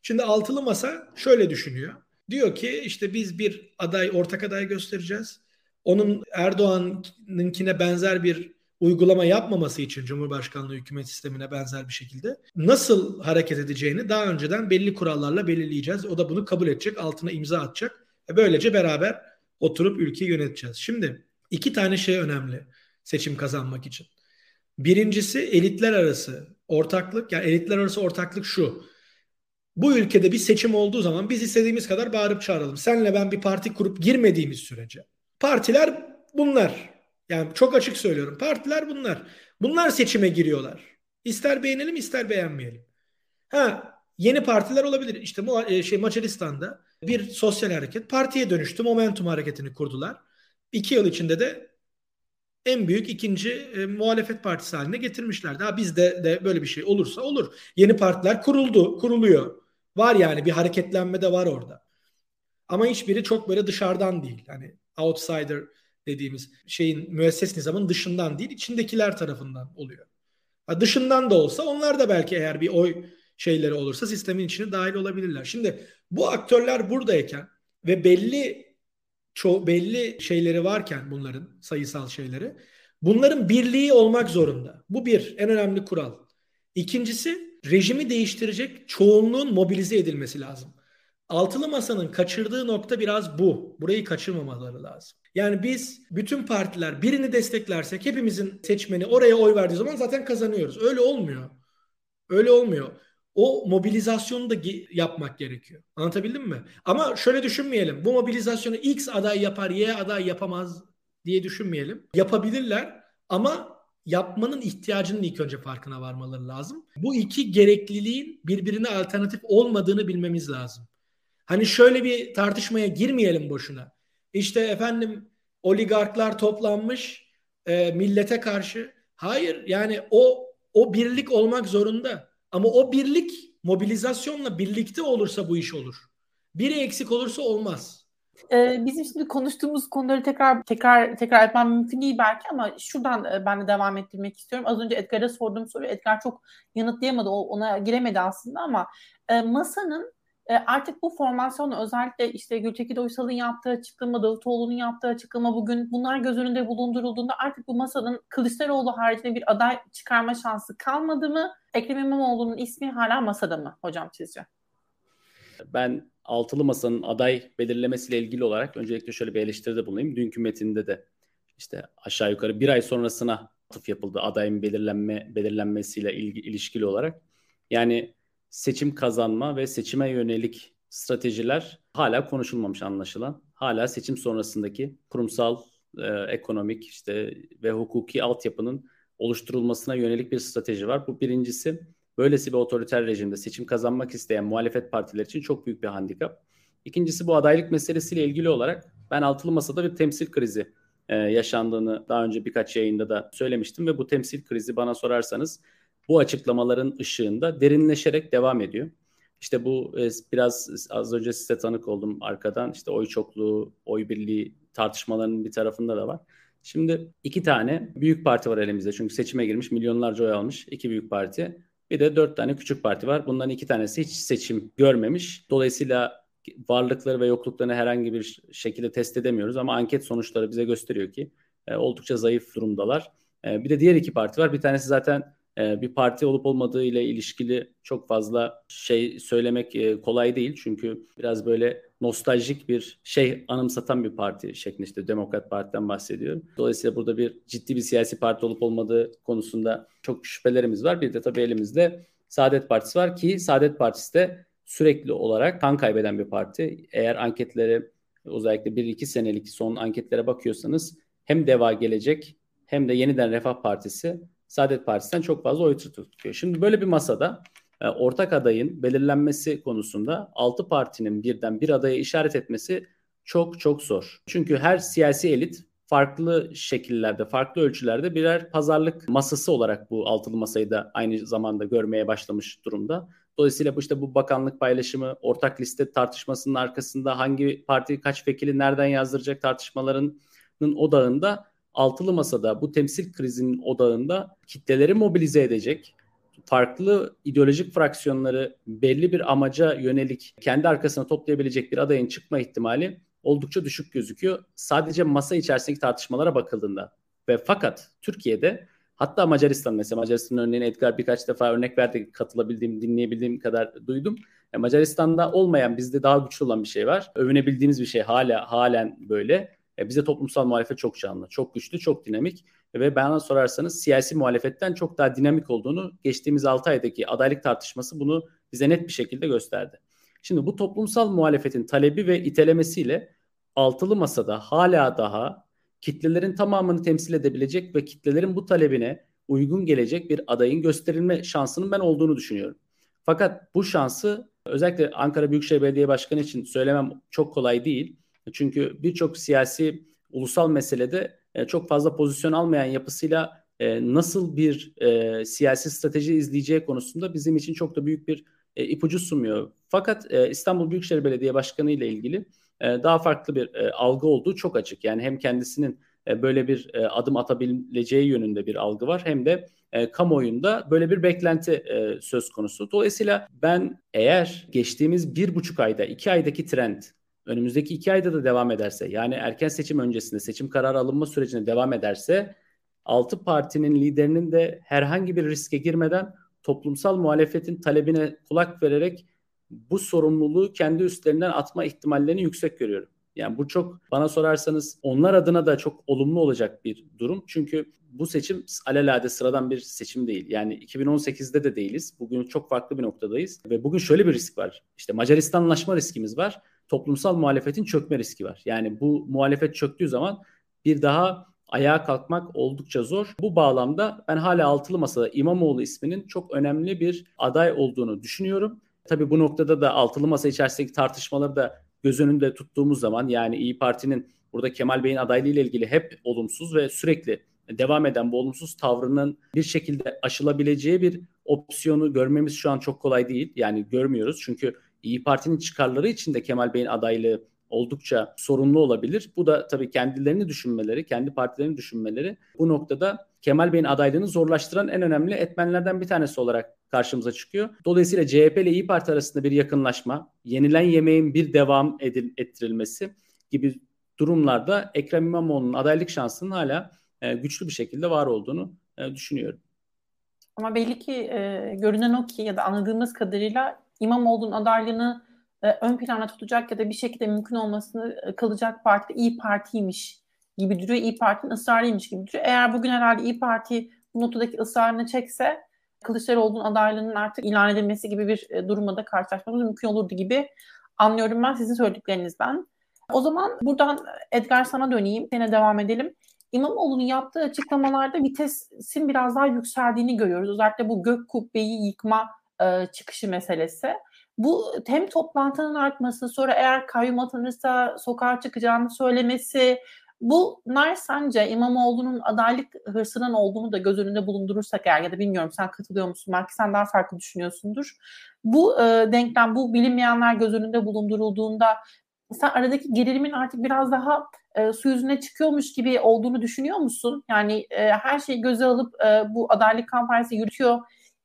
Şimdi altılı masa şöyle düşünüyor. Diyor ki işte biz bir aday, ortak aday göstereceğiz. Onun Erdoğan'ınkine benzer bir uygulama yapmaması için Cumhurbaşkanlığı hükümet sistemine benzer bir şekilde nasıl hareket edeceğini daha önceden belli kurallarla belirleyeceğiz. O da bunu kabul edecek, altına imza atacak. E böylece beraber oturup ülkeyi yöneteceğiz. Şimdi iki tane şey önemli seçim kazanmak için. Birincisi elitler arası ortaklık. Yani elitler arası ortaklık şu. Bu ülkede bir seçim olduğu zaman biz istediğimiz kadar bağırıp çağıralım. Senle ben bir parti kurup girmediğimiz sürece. Partiler bunlar. Yani çok açık söylüyorum. Partiler bunlar. Bunlar seçime giriyorlar. İster beğenelim ister beğenmeyelim. Ha yeni partiler olabilir. İşte e, şey Macaristan'da bir sosyal hareket partiye dönüştü. Momentum hareketini kurdular. İki yıl içinde de en büyük ikinci e, muhalefet partisi haline getirmişler. Daha bizde de böyle bir şey olursa olur. Yeni partiler kuruldu, kuruluyor. Var yani bir hareketlenme de var orada. Ama hiçbiri çok böyle dışarıdan değil. Yani outsider dediğimiz şeyin müesses nizamın dışından değil, içindekiler tarafından oluyor. Ha dışından da olsa onlar da belki eğer bir oy şeyleri olursa sistemin içine dahil olabilirler. Şimdi bu aktörler buradayken ve belli çok belli şeyleri varken bunların sayısal şeyleri bunların birliği olmak zorunda. Bu bir en önemli kural. İkincisi rejimi değiştirecek çoğunluğun mobilize edilmesi lazım. Altılı Masa'nın kaçırdığı nokta biraz bu. Burayı kaçırmamaları lazım. Yani biz bütün partiler birini desteklersek hepimizin seçmeni oraya oy verdiği zaman zaten kazanıyoruz. Öyle olmuyor. Öyle olmuyor. O mobilizasyonu da yapmak gerekiyor. Anlatabildim mi? Ama şöyle düşünmeyelim. Bu mobilizasyonu X aday yapar, Y aday yapamaz diye düşünmeyelim. Yapabilirler ama yapmanın ihtiyacının ilk önce farkına varmaları lazım. Bu iki gerekliliğin birbirine alternatif olmadığını bilmemiz lazım. Hani şöyle bir tartışmaya girmeyelim boşuna. İşte efendim oligarklar toplanmış e, millete karşı. Hayır yani o o birlik olmak zorunda. Ama o birlik mobilizasyonla birlikte olursa bu iş olur. Biri eksik olursa olmaz. Ee, bizim şimdi konuştuğumuz konuları tekrar tekrar tekrar etmem mümkün değil belki ama şuradan e, ben de devam ettirmek istiyorum. Az önce Edgar'a sorduğum soru Edgar çok yanıtlayamadı. Ona giremedi aslında ama e, masanın e, artık bu formasyonu özellikle işte Gültekin Uysal'ın yaptığı açıklama, Davutoğlu'nun yaptığı açıklama bugün bunlar göz önünde bulundurulduğunda artık bu masanın Kılıçdaroğlu haricinde bir aday çıkarma şansı kalmadı mı? Ekrem İmamoğlu'nun ismi hala masada mı hocam sizce? Ben altılı masanın aday belirlemesiyle ilgili olarak öncelikle şöyle bir eleştiride bulunayım. Dünkü metinde de işte aşağı yukarı bir ay sonrasına atıf yapıldı adayın belirlenme belirlenmesiyle ilgi, ilişkili olarak. Yani seçim kazanma ve seçime yönelik stratejiler hala konuşulmamış anlaşılan. Hala seçim sonrasındaki kurumsal, e, ekonomik işte ve hukuki altyapının oluşturulmasına yönelik bir strateji var. Bu birincisi. böylesi bir otoriter rejimde seçim kazanmak isteyen muhalefet partileri için çok büyük bir handikap. İkincisi bu adaylık meselesiyle ilgili olarak ben altılı masada bir temsil krizi e, yaşandığını daha önce birkaç yayında da söylemiştim ve bu temsil krizi bana sorarsanız bu açıklamaların ışığında derinleşerek devam ediyor. İşte bu e, biraz az önce size tanık oldum arkadan işte oy çokluğu, oy birliği tartışmalarının bir tarafında da var. Şimdi iki tane büyük parti var elimizde çünkü seçime girmiş milyonlarca oy almış iki büyük parti. Bir de dört tane küçük parti var. Bunların iki tanesi hiç seçim görmemiş. Dolayısıyla varlıkları ve yokluklarını herhangi bir şekilde test edemiyoruz ama anket sonuçları bize gösteriyor ki e, oldukça zayıf durumdalar. E, bir de diğer iki parti var. Bir tanesi zaten bir parti olup olmadığı ile ilişkili çok fazla şey söylemek e, kolay değil. Çünkü biraz böyle nostaljik bir şey anımsatan bir parti şeklinde işte Demokrat Parti'den bahsediyorum. Dolayısıyla burada bir ciddi bir siyasi parti olup olmadığı konusunda çok şüphelerimiz var. Bir de tabii elimizde Saadet Partisi var ki Saadet Partisi de sürekli olarak kan kaybeden bir parti. Eğer anketlere özellikle 1-2 senelik son anketlere bakıyorsanız hem Deva Gelecek hem de Yeniden Refah Partisi Saadet Partisi'nden çok fazla oy tutuyor. Şimdi böyle bir masada e, ortak adayın belirlenmesi konusunda 6 partinin birden bir adaya işaret etmesi çok çok zor. Çünkü her siyasi elit farklı şekillerde, farklı ölçülerde birer pazarlık masası olarak bu altılı masayı da aynı zamanda görmeye başlamış durumda. Dolayısıyla bu işte bu bakanlık paylaşımı, ortak liste tartışmasının arkasında hangi parti kaç vekili nereden yazdıracak tartışmalarının odağında altılı masada bu temsil krizinin odağında kitleleri mobilize edecek, farklı ideolojik fraksiyonları belli bir amaca yönelik kendi arkasına toplayabilecek bir adayın çıkma ihtimali oldukça düşük gözüküyor. Sadece masa içerisindeki tartışmalara bakıldığında. Ve fakat Türkiye'de hatta Macaristan mesela Macaristan örneğini Edgar birkaç defa örnek verdi katılabildiğim, dinleyebildiğim kadar duydum. Yani Macaristan'da olmayan bizde daha güçlü olan bir şey var. Övünebildiğimiz bir şey hala halen böyle. E, bize toplumsal muhalefet çok canlı, çok güçlü, çok dinamik ve bana sorarsanız siyasi muhalefetten çok daha dinamik olduğunu geçtiğimiz 6 aydaki adaylık tartışması bunu bize net bir şekilde gösterdi. Şimdi bu toplumsal muhalefetin talebi ve itelemesiyle altılı masada hala daha kitlelerin tamamını temsil edebilecek ve kitlelerin bu talebine uygun gelecek bir adayın gösterilme şansının ben olduğunu düşünüyorum. Fakat bu şansı özellikle Ankara Büyükşehir Belediye Başkanı için söylemem çok kolay değil. Çünkü birçok siyasi ulusal meselede e, çok fazla pozisyon almayan yapısıyla e, nasıl bir e, siyasi strateji izleyeceği konusunda bizim için çok da büyük bir e, ipucu sunmuyor. Fakat e, İstanbul Büyükşehir Belediye Başkanı ile ilgili e, daha farklı bir e, algı olduğu çok açık. Yani hem kendisinin e, böyle bir e, adım atabileceği yönünde bir algı var hem de e, kamuoyunda böyle bir beklenti e, söz konusu. Dolayısıyla ben eğer geçtiğimiz bir buçuk ayda iki aydaki trend önümüzdeki iki ayda da devam ederse yani erken seçim öncesinde seçim kararı alınma sürecine devam ederse altı partinin liderinin de herhangi bir riske girmeden toplumsal muhalefetin talebine kulak vererek bu sorumluluğu kendi üstlerinden atma ihtimallerini yüksek görüyorum. Yani bu çok bana sorarsanız onlar adına da çok olumlu olacak bir durum. Çünkü bu seçim alelade sıradan bir seçim değil. Yani 2018'de de değiliz. Bugün çok farklı bir noktadayız. Ve bugün şöyle bir risk var. İşte Macaristanlaşma riskimiz var. Toplumsal muhalefetin çökme riski var. Yani bu muhalefet çöktüğü zaman bir daha ayağa kalkmak oldukça zor. Bu bağlamda ben hala altılı masada İmamoğlu isminin çok önemli bir aday olduğunu düşünüyorum. Tabii bu noktada da altılı masa içerisindeki tartışmaları da göz önünde tuttuğumuz zaman yani İyi Parti'nin burada Kemal Bey'in adaylığı ile ilgili hep olumsuz ve sürekli devam eden bu olumsuz tavrının bir şekilde aşılabileceği bir opsiyonu görmemiz şu an çok kolay değil. Yani görmüyoruz çünkü İyi Parti'nin çıkarları için de Kemal Bey'in adaylığı oldukça sorunlu olabilir. Bu da tabii kendilerini düşünmeleri, kendi partilerini düşünmeleri bu noktada Kemal Bey'in adaylığını zorlaştıran en önemli etmenlerden bir tanesi olarak karşımıza çıkıyor. Dolayısıyla CHP ile İyi Parti arasında bir yakınlaşma, yenilen yemeğin bir devam edil, ettirilmesi gibi durumlarda Ekrem İmamoğlu'nun adaylık şansının hala e, güçlü bir şekilde var olduğunu e, düşünüyorum. Ama belli ki e, görünen o ki ya da anladığımız kadarıyla İmamoğlu'nun adaylığını e, ön plana tutacak ya da bir şekilde mümkün olmasını e, kalacak parti İyi Parti'ymiş gibi duruyor. İyi Parti'nin ısrarıymış gibi duruyor. Eğer bugün herhalde İyi Parti bu notadaki ısrarını çekse Kılıçdaroğlu'nun adaylığının artık ilan edilmesi gibi bir e, durumda da karşılaşmamız mümkün olurdu gibi anlıyorum ben sizin söylediklerinizden. O zaman buradan Edgar sana döneyim. Sene devam edelim. İmamoğlu'nun yaptığı açıklamalarda vitesin biraz daha yükseldiğini görüyoruz. Özellikle bu gök kubbeyi yıkma e, çıkışı meselesi. Bu hem toplantının artması, sonra eğer kayyum atanırsa sokağa çıkacağını söylemesi, Bunlar sence İmamoğlu'nun adaylık hırsının olduğunu da göz önünde bulundurursak eğer ya da bilmiyorum sen katılıyor musun? Belki sen daha farklı düşünüyorsundur. Bu e, denklem, bu bilinmeyenler göz önünde bulundurulduğunda sen aradaki gerilimin artık biraz daha e, su yüzüne çıkıyormuş gibi olduğunu düşünüyor musun? Yani e, her şeyi göze alıp e, bu adaylık kampanyası yürütüyor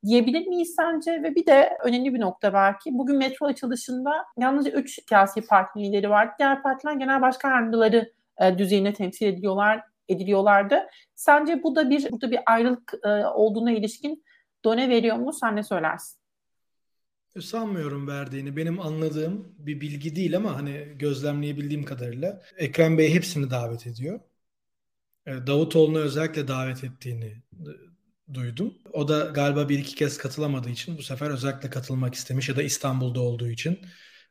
diyebilir miyiz sence? Ve bir de önemli bir nokta belki. Bugün metro açılışında yalnızca 3 siyasi parti lideri var. Diğer partiler genel başkan yardımcıları e, düzeyine temsil ediliyorlar ediliyorlardı. Sence bu da bir burada bir ayrılık e, olduğuna ilişkin done veriyor mu? Sen ne söylersin? Sanmıyorum verdiğini. Benim anladığım bir bilgi değil ama hani gözlemleyebildiğim kadarıyla Ekrem Bey hepsini davet ediyor. E, Davutoğlu'nu özellikle davet ettiğini e, duydum. O da galiba bir iki kez katılamadığı için bu sefer özellikle katılmak istemiş ya da İstanbul'da olduğu için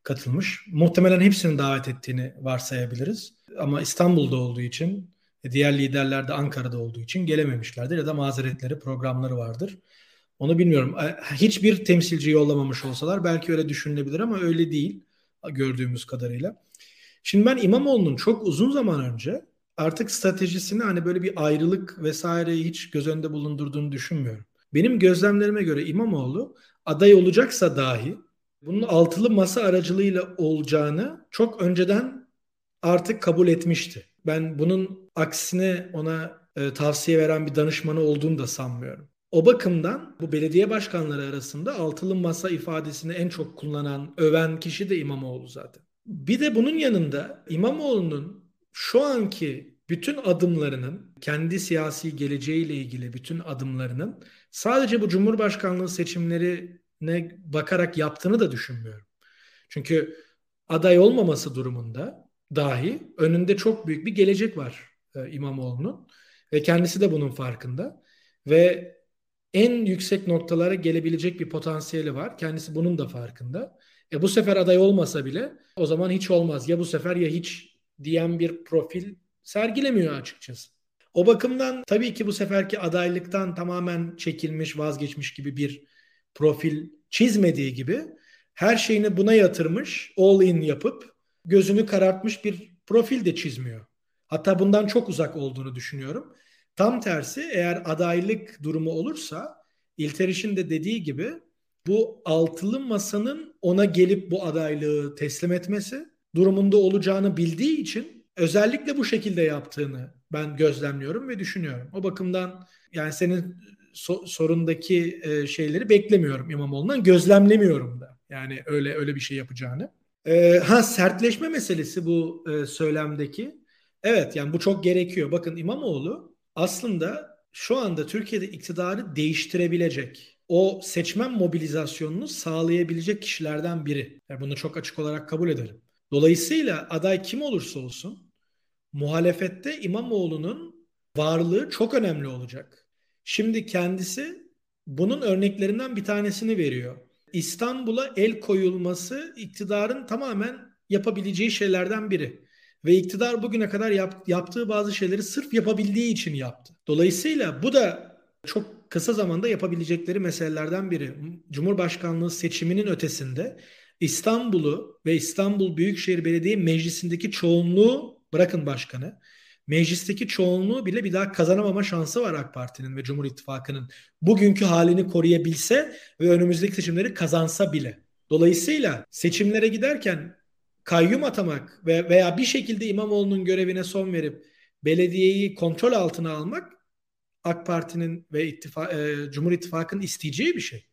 katılmış. Muhtemelen hepsini davet ettiğini varsayabiliriz. Ama İstanbul'da olduğu için, e, diğer liderler de Ankara'da olduğu için gelememişlerdir ya da mazeretleri, programları vardır. Onu bilmiyorum. E, hiçbir temsilci yollamamış olsalar belki öyle düşünülebilir ama öyle değil gördüğümüz kadarıyla. Şimdi ben İmamoğlu'nun çok uzun zaman önce artık stratejisini hani böyle bir ayrılık vesaireyi hiç göz önünde bulundurduğunu düşünmüyorum. Benim gözlemlerime göre İmamoğlu aday olacaksa dahi bunun altılı masa aracılığıyla olacağını çok önceden artık kabul etmişti. Ben bunun aksine ona e, tavsiye veren bir danışmanı olduğunu da sanmıyorum. O bakımdan bu belediye başkanları arasında altılı masa ifadesini en çok kullanan, öven kişi de İmamoğlu zaten. Bir de bunun yanında İmamoğlu'nun şu anki bütün adımlarının, kendi siyasi geleceğiyle ilgili bütün adımlarının sadece bu Cumhurbaşkanlığı seçimlerine bakarak yaptığını da düşünmüyorum. Çünkü aday olmaması durumunda dahi önünde çok büyük bir gelecek var e, İmamoğlu'nun ve kendisi de bunun farkında ve en yüksek noktalara gelebilecek bir potansiyeli var. Kendisi bunun da farkında. E bu sefer aday olmasa bile o zaman hiç olmaz. Ya bu sefer ya hiç diyen bir profil sergilemiyor açıkçası. O bakımdan tabii ki bu seferki adaylıktan tamamen çekilmiş, vazgeçmiş gibi bir profil çizmediği gibi her şeyini buna yatırmış, all in yapıp gözünü karartmış bir profil de çizmiyor. Hatta bundan çok uzak olduğunu düşünüyorum. Tam tersi eğer adaylık durumu olursa İlteriş'in de dediği gibi bu altılı masanın ona gelip bu adaylığı teslim etmesi durumunda olacağını bildiği için özellikle bu şekilde yaptığını ben gözlemliyorum ve düşünüyorum. O bakımdan yani senin so- sorundaki e, şeyleri beklemiyorum İmamoğlu'ndan gözlemlemiyorum da. Yani öyle öyle bir şey yapacağını. E, ha sertleşme meselesi bu e, söylemdeki. Evet yani bu çok gerekiyor. Bakın İmamoğlu aslında şu anda Türkiye'de iktidarı değiştirebilecek, o seçmen mobilizasyonunu sağlayabilecek kişilerden biri. Yani bunu çok açık olarak kabul ederim. Dolayısıyla aday kim olursa olsun muhalefette İmamoğlu'nun varlığı çok önemli olacak. Şimdi kendisi bunun örneklerinden bir tanesini veriyor. İstanbul'a el koyulması iktidarın tamamen yapabileceği şeylerden biri. Ve iktidar bugüne kadar yap, yaptığı bazı şeyleri sırf yapabildiği için yaptı. Dolayısıyla bu da çok kısa zamanda yapabilecekleri meselelerden biri. Cumhurbaşkanlığı seçiminin ötesinde İstanbul'u ve İstanbul Büyükşehir Belediye Meclisi'ndeki çoğunluğu bırakın başkanı meclisteki çoğunluğu bile bir daha kazanamama şansı var AK Parti'nin ve Cumhur İttifakı'nın. Bugünkü halini koruyabilse ve önümüzdeki seçimleri kazansa bile. Dolayısıyla seçimlere giderken kayyum atamak ve veya bir şekilde İmamoğlu'nun görevine son verip belediyeyi kontrol altına almak AK Parti'nin ve ittifa, e, Cumhur İttifakı'nın isteyeceği bir şey.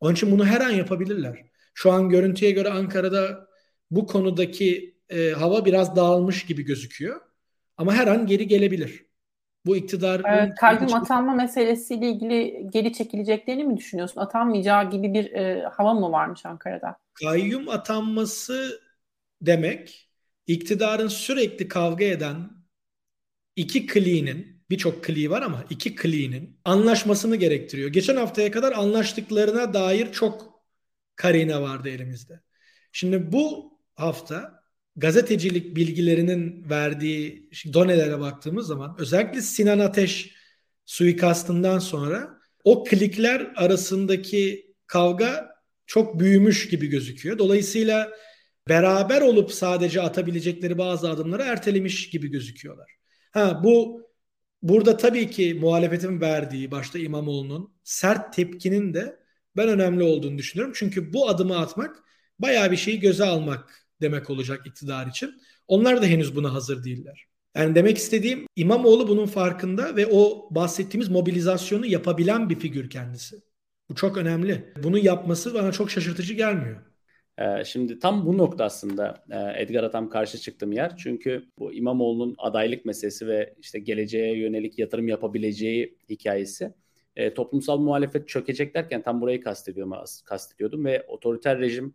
Onun için bunu her an yapabilirler. Şu an görüntüye göre Ankara'da bu konudaki e, hava biraz dağılmış gibi gözüküyor. Ama her an geri gelebilir. Bu iktidar... Evet, kayyum atanma meselesiyle ilgili geri çekileceklerini mi düşünüyorsun? Atanmayacağı gibi bir e, hava mı varmış Ankara'da? Kayyum atanması demek iktidarın sürekli kavga eden iki kliğinin birçok kliği var ama iki kliğinin anlaşmasını gerektiriyor. Geçen haftaya kadar anlaştıklarına dair çok karine vardı elimizde. Şimdi bu hafta gazetecilik bilgilerinin verdiği donelere baktığımız zaman özellikle Sinan Ateş suikastından sonra o klikler arasındaki kavga çok büyümüş gibi gözüküyor. Dolayısıyla beraber olup sadece atabilecekleri bazı adımları ertelemiş gibi gözüküyorlar. Ha bu burada tabii ki muhalefetin verdiği başta İmamoğlu'nun sert tepkinin de ben önemli olduğunu düşünüyorum. Çünkü bu adımı atmak bayağı bir şeyi göze almak demek olacak iktidar için. Onlar da henüz buna hazır değiller. Yani demek istediğim İmamoğlu bunun farkında ve o bahsettiğimiz mobilizasyonu yapabilen bir figür kendisi. Bu çok önemli. Bunu yapması bana çok şaşırtıcı gelmiyor. Ee, şimdi tam bu nokta aslında e, Edgar'a tam karşı çıktığım yer. Çünkü bu İmamoğlu'nun adaylık meselesi ve işte geleceğe yönelik yatırım yapabileceği hikayesi e, toplumsal muhalefet çökecek derken tam burayı kastediyorum, kastediyordum ve otoriter rejim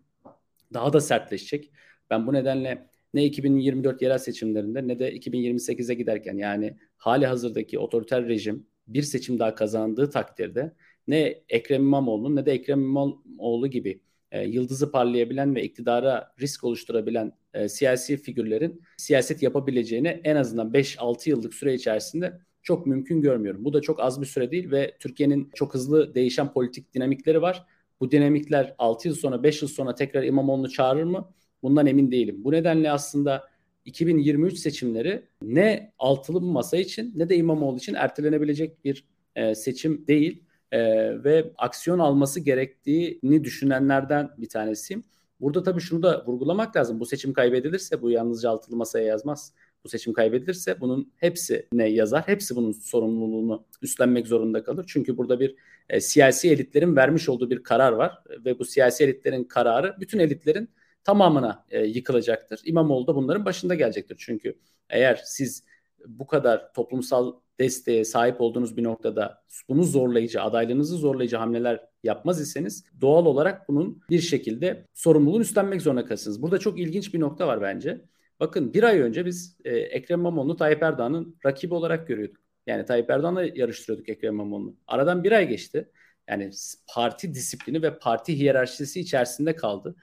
daha da sertleşecek. Ben bu nedenle ne 2024 yerel seçimlerinde ne de 2028'e giderken yani hali hazırdaki otoriter rejim bir seçim daha kazandığı takdirde ne Ekrem İmamoğlu'nun ne de Ekrem İmamoğlu gibi e, yıldızı parlayabilen ve iktidara risk oluşturabilen e, siyasi figürlerin siyaset yapabileceğini en azından 5-6 yıllık süre içerisinde çok mümkün görmüyorum. Bu da çok az bir süre değil ve Türkiye'nin çok hızlı değişen politik dinamikleri var. Bu dinamikler 6 yıl sonra 5 yıl sonra tekrar İmamoğlu'nu çağırır mı? Bundan emin değilim. Bu nedenle aslında 2023 seçimleri ne altılı masa için ne de İmamoğlu için ertelenebilecek bir e, seçim değil e, ve aksiyon alması gerektiğini düşünenlerden bir tanesiyim. Burada tabii şunu da vurgulamak lazım. Bu seçim kaybedilirse bu yalnızca altılı masaya yazmaz. Bu seçim kaybedilirse bunun hepsi ne yazar. Hepsi bunun sorumluluğunu üstlenmek zorunda kalır. Çünkü burada bir e, siyasi elitlerin vermiş olduğu bir karar var ve bu siyasi elitlerin kararı bütün elitlerin tamamına e, yıkılacaktır. İmamoğlu da bunların başında gelecektir. Çünkü eğer siz bu kadar toplumsal desteğe sahip olduğunuz bir noktada bunu zorlayıcı, adaylığınızı zorlayıcı hamleler yapmaz iseniz doğal olarak bunun bir şekilde sorumluluğunu üstlenmek zorunda kalırsınız. Burada çok ilginç bir nokta var bence. Bakın bir ay önce biz e, Ekrem İmamoğlu'nu Tayyip Erdoğan'ın rakibi olarak görüyorduk. Yani Tayyip Erdoğan'la yarıştırıyorduk Ekrem İmamoğlu'nu. Aradan bir ay geçti. Yani parti disiplini ve parti hiyerarşisi içerisinde kaldı.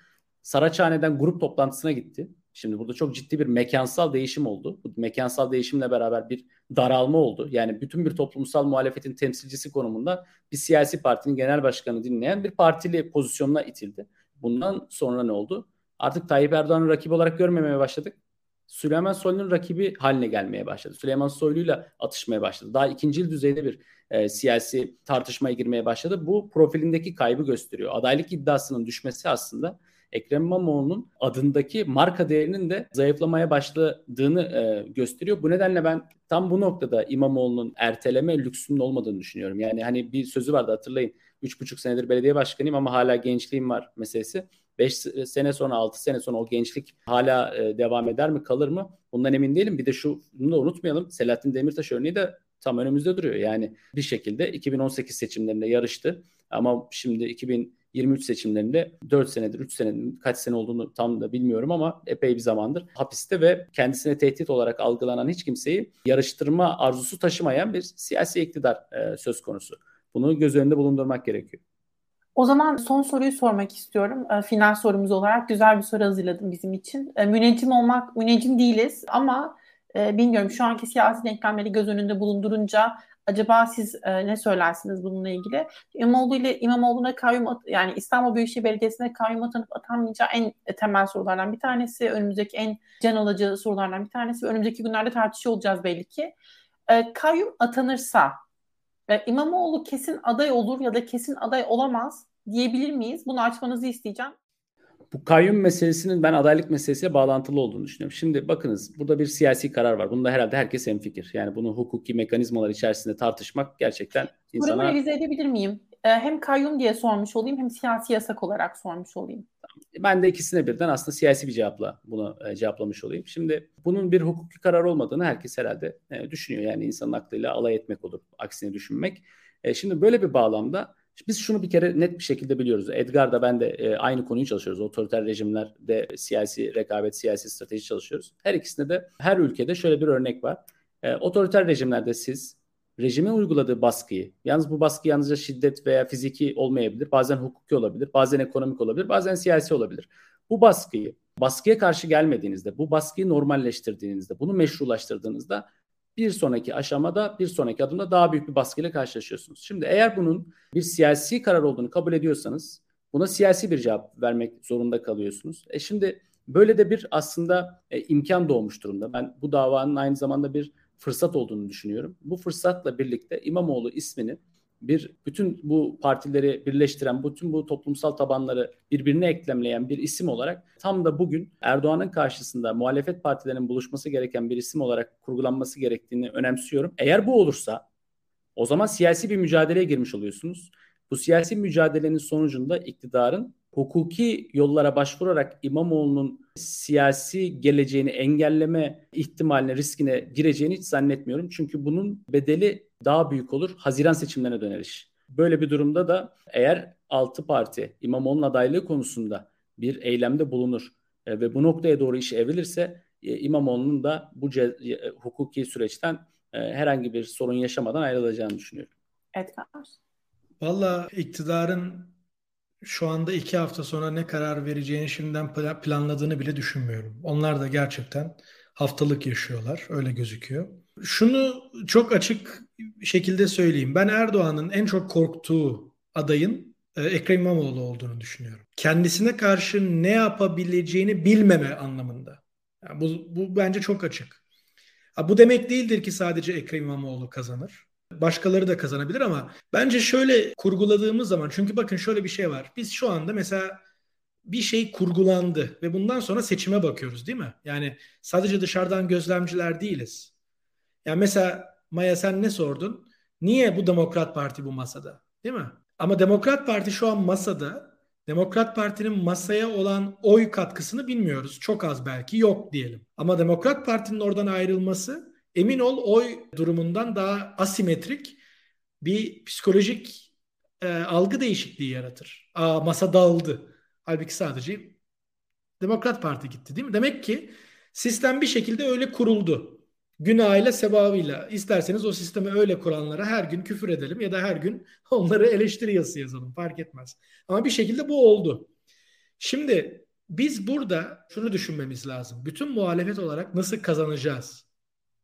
Saraçhane'den grup toplantısına gitti. Şimdi burada çok ciddi bir mekansal değişim oldu. Bu mekansal değişimle beraber bir daralma oldu. Yani bütün bir toplumsal muhalefetin temsilcisi konumunda bir siyasi partinin genel başkanı dinleyen bir partili pozisyonuna itildi. Bundan sonra ne oldu? Artık Tayyip Erdoğan'ı rakip olarak görmemeye başladık. Süleyman Soylu'nun rakibi haline gelmeye başladı. Süleyman Soylu'yla atışmaya başladı. Daha ikinci düzeyde bir e, siyasi tartışmaya girmeye başladı. Bu profilindeki kaybı gösteriyor. Adaylık iddiasının düşmesi aslında Ekrem İmamoğlu'nun adındaki marka değerinin de zayıflamaya başladığını e, gösteriyor. Bu nedenle ben tam bu noktada İmamoğlu'nun erteleme lüksünün olmadığını düşünüyorum. Yani hani bir sözü vardı hatırlayın. 3,5 senedir belediye başkanıyım ama hala gençliğim var meselesi. 5 sene sonra 6 sene sonra o gençlik hala e, devam eder mi kalır mı? Bundan emin değilim. Bir de şunu da unutmayalım. Selahattin Demirtaş örneği de tam önümüzde duruyor. Yani bir şekilde 2018 seçimlerinde yarıştı. Ama şimdi 2023 seçimlerinde 4 senedir, 3 senedir, kaç sene olduğunu tam da bilmiyorum ama epey bir zamandır hapiste ve kendisine tehdit olarak algılanan hiç kimseyi yarıştırma arzusu taşımayan bir siyasi iktidar e, söz konusu. Bunu göz önünde bulundurmak gerekiyor. O zaman son soruyu sormak istiyorum. E, final sorumuz olarak güzel bir soru hazırladım bizim için. E, müneccim olmak, müneccim değiliz ama e, bilmiyorum şu anki siyasi denklemleri göz önünde bulundurunca acaba siz e, ne söylersiniz bununla ilgili? İmamoğlu ile İmamoğlu'na kayyum yani İstanbul Büyükşehir Belediyesi'ne kayyum atanıp atanmayacağı en temel sorulardan bir tanesi. Önümüzdeki en can alıcı sorulardan bir tanesi. Önümüzdeki günlerde tartışıyor olacağız belli ki. E, kayyum atanırsa e, İmamoğlu kesin aday olur ya da kesin aday olamaz diyebilir miyiz? Bunu açmanızı isteyeceğim. Bu kayyum meselesinin ben adaylık meselesiyle bağlantılı olduğunu düşünüyorum. Şimdi bakınız burada bir siyasi karar var. Bunda herhalde herkes hemfikir. Yani bunu hukuki mekanizmalar içerisinde tartışmak gerçekten insana... Sorumu revize edebilir miyim? Ee, hem kayyum diye sormuş olayım hem siyasi yasak olarak sormuş olayım. Ben de ikisine birden aslında siyasi bir cevapla bunu e, cevaplamış olayım. Şimdi bunun bir hukuki karar olmadığını herkes herhalde e, düşünüyor. Yani insanın aklıyla alay etmek olur, aksine düşünmek. E, şimdi böyle bir bağlamda biz şunu bir kere net bir şekilde biliyoruz. Edgar da ben de e, aynı konuyu çalışıyoruz. Otoriter rejimlerde siyasi rekabet, siyasi strateji çalışıyoruz. Her ikisinde de her ülkede şöyle bir örnek var. E, otoriter rejimlerde siz rejimin uyguladığı baskıyı, yalnız bu baskı yalnızca şiddet veya fiziki olmayabilir, bazen hukuki olabilir, bazen ekonomik olabilir, bazen siyasi olabilir. Bu baskıyı baskıya karşı gelmediğinizde, bu baskıyı normalleştirdiğinizde, bunu meşrulaştırdığınızda bir sonraki aşamada, bir sonraki adımda daha büyük bir baskıyla karşılaşıyorsunuz. Şimdi eğer bunun bir siyasi karar olduğunu kabul ediyorsanız buna siyasi bir cevap vermek zorunda kalıyorsunuz. E şimdi böyle de bir aslında e, imkan doğmuş durumda. Ben bu davanın aynı zamanda bir fırsat olduğunu düşünüyorum. Bu fırsatla birlikte İmamoğlu ismini bir bütün bu partileri birleştiren, bütün bu toplumsal tabanları birbirine eklemleyen bir isim olarak tam da bugün Erdoğan'ın karşısında muhalefet partilerinin buluşması gereken bir isim olarak kurgulanması gerektiğini önemsiyorum. Eğer bu olursa o zaman siyasi bir mücadeleye girmiş oluyorsunuz. Bu siyasi mücadelenin sonucunda iktidarın hukuki yollara başvurarak İmamoğlu'nun siyasi geleceğini engelleme ihtimaline, riskine gireceğini hiç zannetmiyorum. Çünkü bunun bedeli daha büyük olur. Haziran seçimlerine döner iş. Böyle bir durumda da eğer 6 parti İmamoğlu'nun adaylığı konusunda bir eylemde bulunur e, ve bu noktaya doğru iş evrilirse e, İmamoğlu'nun da bu ce- e, hukuki süreçten e, herhangi bir sorun yaşamadan ayrılacağını düşünüyorum. Edgar? Valla iktidarın şu anda iki hafta sonra ne karar vereceğini şimdiden planladığını bile düşünmüyorum. Onlar da gerçekten haftalık yaşıyorlar. Öyle gözüküyor. Şunu çok açık şekilde söyleyeyim. Ben Erdoğan'ın en çok korktuğu adayın e, Ekrem İmamoğlu olduğunu düşünüyorum. Kendisine karşı ne yapabileceğini bilmeme anlamında. Yani bu, bu bence çok açık. Bu demek değildir ki sadece Ekrem İmamoğlu kazanır. Başkaları da kazanabilir ama bence şöyle kurguladığımız zaman çünkü bakın şöyle bir şey var. Biz şu anda mesela bir şey kurgulandı ve bundan sonra seçime bakıyoruz değil mi? Yani sadece dışarıdan gözlemciler değiliz. Yani mesela Maya sen ne sordun? Niye bu Demokrat Parti bu masada? Değil mi? Ama Demokrat Parti şu an masada. Demokrat Parti'nin masaya olan oy katkısını bilmiyoruz. Çok az belki yok diyelim. Ama Demokrat Parti'nin oradan ayrılması emin ol oy durumundan daha asimetrik bir psikolojik e, algı değişikliği yaratır. Aa masa dağıldı. Halbuki sadece Demokrat Parti gitti değil mi? Demek ki sistem bir şekilde öyle kuruldu. Günahıyla sevabıyla. İsterseniz o sistemi öyle kuranlara her gün küfür edelim ya da her gün onları eleştiri yazısı yazalım fark etmez. Ama bir şekilde bu oldu. Şimdi biz burada şunu düşünmemiz lazım. Bütün muhalefet olarak nasıl kazanacağız?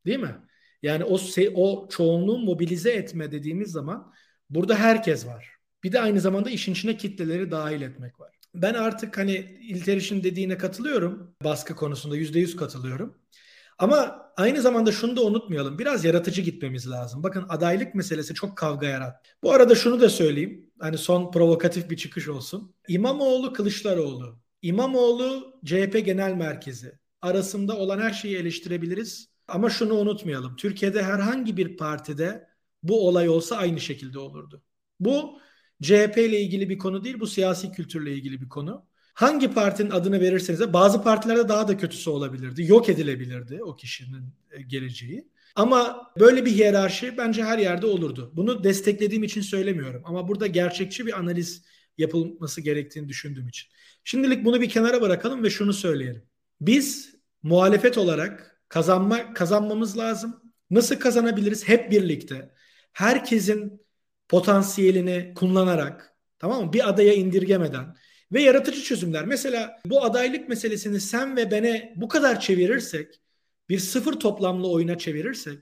Değil mi? Yani o o çoğunluğu mobilize etme dediğimiz zaman burada herkes var. Bir de aynı zamanda işin içine kitleleri dahil etmek var. Ben artık hani İlteriş'in dediğine katılıyorum. Baskı konusunda yüzde yüz katılıyorum. Ama aynı zamanda şunu da unutmayalım. Biraz yaratıcı gitmemiz lazım. Bakın adaylık meselesi çok kavga yarat. Bu arada şunu da söyleyeyim. Hani son provokatif bir çıkış olsun. İmamoğlu Kılıçdaroğlu. İmamoğlu CHP Genel Merkezi. Arasında olan her şeyi eleştirebiliriz. Ama şunu unutmayalım. Türkiye'de herhangi bir partide bu olay olsa aynı şekilde olurdu. Bu CHP ile ilgili bir konu değil, bu siyasi kültürle ilgili bir konu. Hangi partinin adını verirseniz de bazı partilerde daha da kötüsü olabilirdi. Yok edilebilirdi o kişinin e, geleceği. Ama böyle bir hiyerarşi bence her yerde olurdu. Bunu desteklediğim için söylemiyorum ama burada gerçekçi bir analiz yapılması gerektiğini düşündüğüm için. Şimdilik bunu bir kenara bırakalım ve şunu söyleyelim. Biz muhalefet olarak kazanma kazanmamız lazım. Nasıl kazanabiliriz? Hep birlikte. Herkesin potansiyelini kullanarak tamam mı? Bir adaya indirgemeden ve yaratıcı çözümler. Mesela bu adaylık meselesini sen ve bene bu kadar çevirirsek, bir sıfır toplamlı oyuna çevirirsek,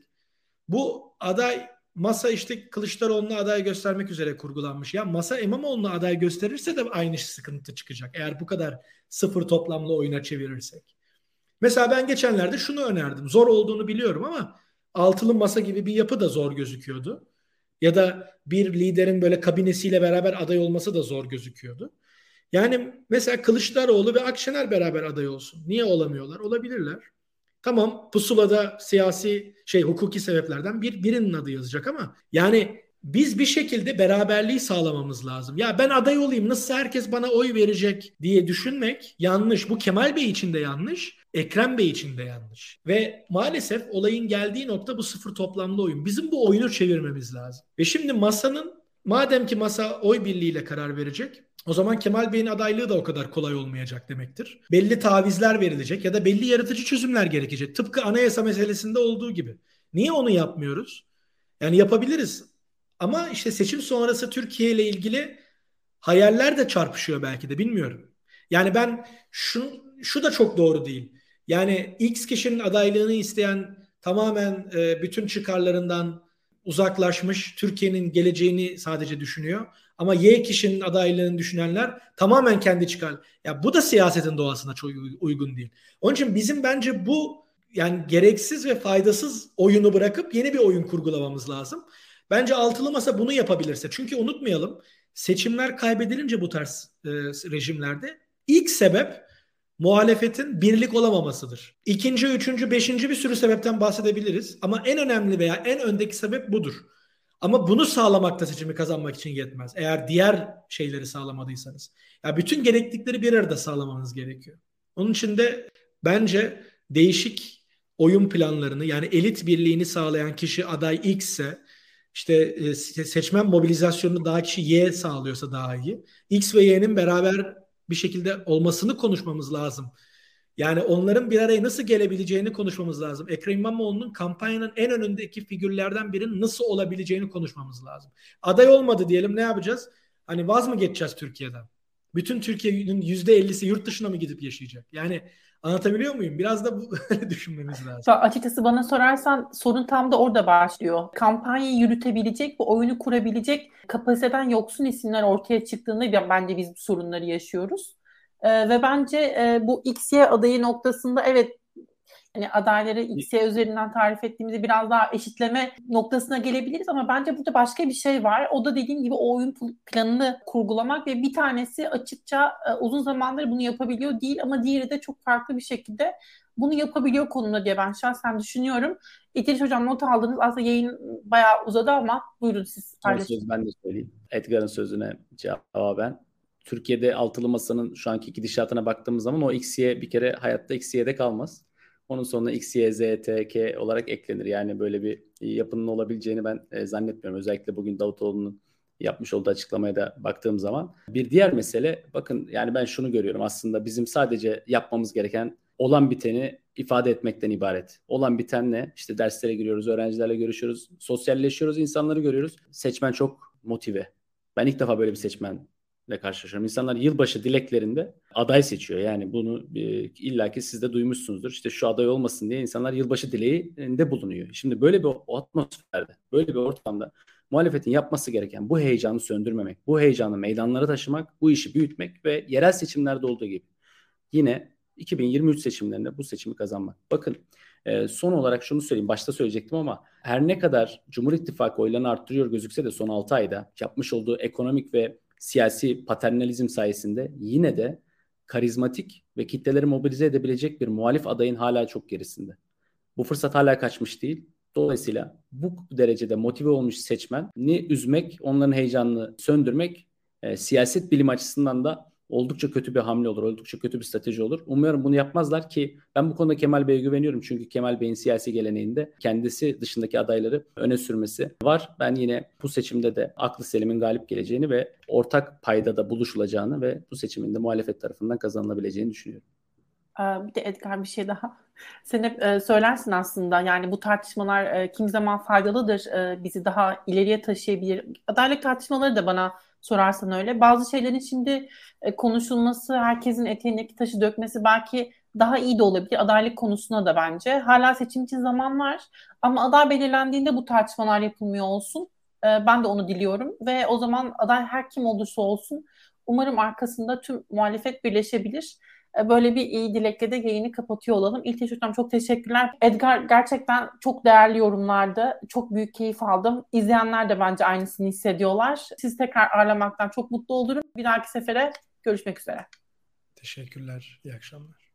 bu aday masa işte Kılıçdaroğlu'na aday göstermek üzere kurgulanmış. Ya masa İmamoğlu'na aday gösterirse de aynı sıkıntı çıkacak. Eğer bu kadar sıfır toplamlı oyuna çevirirsek. Mesela ben geçenlerde şunu önerdim. Zor olduğunu biliyorum ama altılı masa gibi bir yapı da zor gözüküyordu. Ya da bir liderin böyle kabinesiyle beraber aday olması da zor gözüküyordu. Yani mesela Kılıçdaroğlu ve Akşener beraber aday olsun. Niye olamıyorlar? Olabilirler. Tamam pusulada siyasi şey hukuki sebeplerden bir birinin adı yazacak ama yani biz bir şekilde beraberliği sağlamamız lazım. Ya ben aday olayım nasıl herkes bana oy verecek diye düşünmek yanlış. Bu Kemal Bey için de yanlış. Ekrem Bey için de yanlış. Ve maalesef olayın geldiği nokta bu sıfır toplamlı oyun. Bizim bu oyunu çevirmemiz lazım. Ve şimdi masanın madem ki masa oy birliğiyle karar verecek o zaman Kemal Bey'in adaylığı da o kadar kolay olmayacak demektir. Belli tavizler verilecek ya da belli yaratıcı çözümler gerekecek. Tıpkı anayasa meselesinde olduğu gibi. Niye onu yapmıyoruz? Yani yapabiliriz. Ama işte seçim sonrası Türkiye ile ilgili hayaller de çarpışıyor belki de bilmiyorum. Yani ben şunu şu da çok doğru değil. Yani X kişinin adaylığını isteyen tamamen e, bütün çıkarlarından uzaklaşmış, Türkiye'nin geleceğini sadece düşünüyor. Ama Y kişinin adaylığını düşünenler tamamen kendi çıkar. Ya bu da siyasetin doğasına çok uygun değil. Onun için bizim bence bu yani gereksiz ve faydasız oyunu bırakıp yeni bir oyun kurgulamamız lazım. Bence altılı masa bunu yapabilirse. Çünkü unutmayalım seçimler kaybedilince bu tarz e, rejimlerde ilk sebep muhalefetin birlik olamamasıdır. İkinci, üçüncü, beşinci bir sürü sebepten bahsedebiliriz. Ama en önemli veya en öndeki sebep budur. Ama bunu sağlamakta seçimi kazanmak için yetmez. Eğer diğer şeyleri sağlamadıysanız. Ya bütün gereklilikleri bir arada sağlamanız gerekiyor. Onun için de bence değişik oyun planlarını yani elit birliğini sağlayan kişi aday X ise işte e, seçmen mobilizasyonunu daha kişi Y sağlıyorsa daha iyi. X ve Y'nin beraber bir şekilde olmasını konuşmamız lazım. Yani onların bir araya nasıl gelebileceğini konuşmamız lazım. Ekrem İmamoğlu'nun kampanyanın en önündeki figürlerden birinin nasıl olabileceğini konuşmamız lazım. Aday olmadı diyelim ne yapacağız? Hani vaz mı geçeceğiz Türkiye'den? Bütün Türkiye'nin %50'si yurt dışına mı gidip yaşayacak? Yani Anlatabiliyor muyum? Biraz da bu düşünmemiz lazım. Açıkçası bana sorarsan sorun tam da orada başlıyor. Kampanyayı yürütebilecek, bu oyunu kurabilecek kapasiteden yoksun isimler ortaya çıktığında bence biz bu sorunları yaşıyoruz. Ee, ve bence e, bu XY adayı noktasında evet hani adayları XY üzerinden tarif ettiğimizde biraz daha eşitleme noktasına gelebiliriz ama bence burada başka bir şey var. O da dediğim gibi o oyun planını kurgulamak ve bir tanesi açıkça e, uzun zamandır bunu yapabiliyor değil ama diğeri de çok farklı bir şekilde bunu yapabiliyor konumda diye ben şahsen düşünüyorum. İdris Hocam not aldınız. Aslında yayın bayağı uzadı ama buyurun siz paylaşın. Ben de söyleyeyim. Edgar'ın sözüne cevaben. Türkiye'de altılı masanın şu anki gidişatına baktığımız zaman o XY bir kere hayatta XY'de kalmaz. Onun sonuna X, Y, Z, T, K olarak eklenir. Yani böyle bir yapının olabileceğini ben e, zannetmiyorum. Özellikle bugün Davutoğlu'nun yapmış olduğu açıklamaya da baktığım zaman. Bir diğer mesele bakın yani ben şunu görüyorum aslında bizim sadece yapmamız gereken olan biteni ifade etmekten ibaret. Olan biten ne? İşte derslere giriyoruz, öğrencilerle görüşüyoruz, sosyalleşiyoruz, insanları görüyoruz. Seçmen çok motive. Ben ilk defa böyle bir seçmen ile karşılaşıyorum. İnsanlar yılbaşı dileklerinde aday seçiyor. Yani bunu e, illaki siz de duymuşsunuzdur. İşte şu aday olmasın diye insanlar yılbaşı dileğinde bulunuyor. Şimdi böyle bir atmosferde, böyle bir ortamda muhalefetin yapması gereken bu heyecanı söndürmemek, bu heyecanı meydanlara taşımak, bu işi büyütmek ve yerel seçimlerde olduğu gibi yine 2023 seçimlerinde bu seçimi kazanmak. Bakın e, son olarak şunu söyleyeyim. Başta söyleyecektim ama her ne kadar Cumhur İttifakı oylarını arttırıyor gözükse de son 6 ayda yapmış olduğu ekonomik ve siyasi paternalizm sayesinde yine de karizmatik ve kitleleri mobilize edebilecek bir muhalif adayın hala çok gerisinde. Bu fırsat hala kaçmış değil. Dolayısıyla bu derecede motive olmuş seçmeni üzmek, onların heyecanını söndürmek e, siyaset bilim açısından da oldukça kötü bir hamle olur, oldukça kötü bir strateji olur. Umuyorum bunu yapmazlar ki ben bu konuda Kemal Bey'e güveniyorum. Çünkü Kemal Bey'in siyasi geleneğinde kendisi dışındaki adayları öne sürmesi var. Ben yine bu seçimde de aklı selimin galip geleceğini ve ortak payda da buluşulacağını ve bu seçimin de muhalefet tarafından kazanılabileceğini düşünüyorum. Bir de Edgar bir şey daha. Sen hep e, söylersin aslında yani bu tartışmalar e, kim zaman faydalıdır, e, bizi daha ileriye taşıyabilir. Adalet tartışmaları da bana sorarsan öyle. Bazı şeylerin şimdi e, konuşulması, herkesin eteğindeki taşı dökmesi belki daha iyi de olabilir. Adaylık konusuna da bence. Hala seçim için zaman var. Ama aday belirlendiğinde bu tartışmalar yapılmıyor olsun. E, ben de onu diliyorum. Ve o zaman aday her kim olursa olsun umarım arkasında tüm muhalefet birleşebilir böyle bir iyi dilekle de yayını kapatıyor olalım. İlk Hocam çok teşekkürler. Edgar gerçekten çok değerli yorumlardı. Çok büyük keyif aldım. İzleyenler de bence aynısını hissediyorlar. Sizi tekrar ağırlamaktan çok mutlu olurum. Bir dahaki sefere görüşmek üzere. Teşekkürler. İyi akşamlar.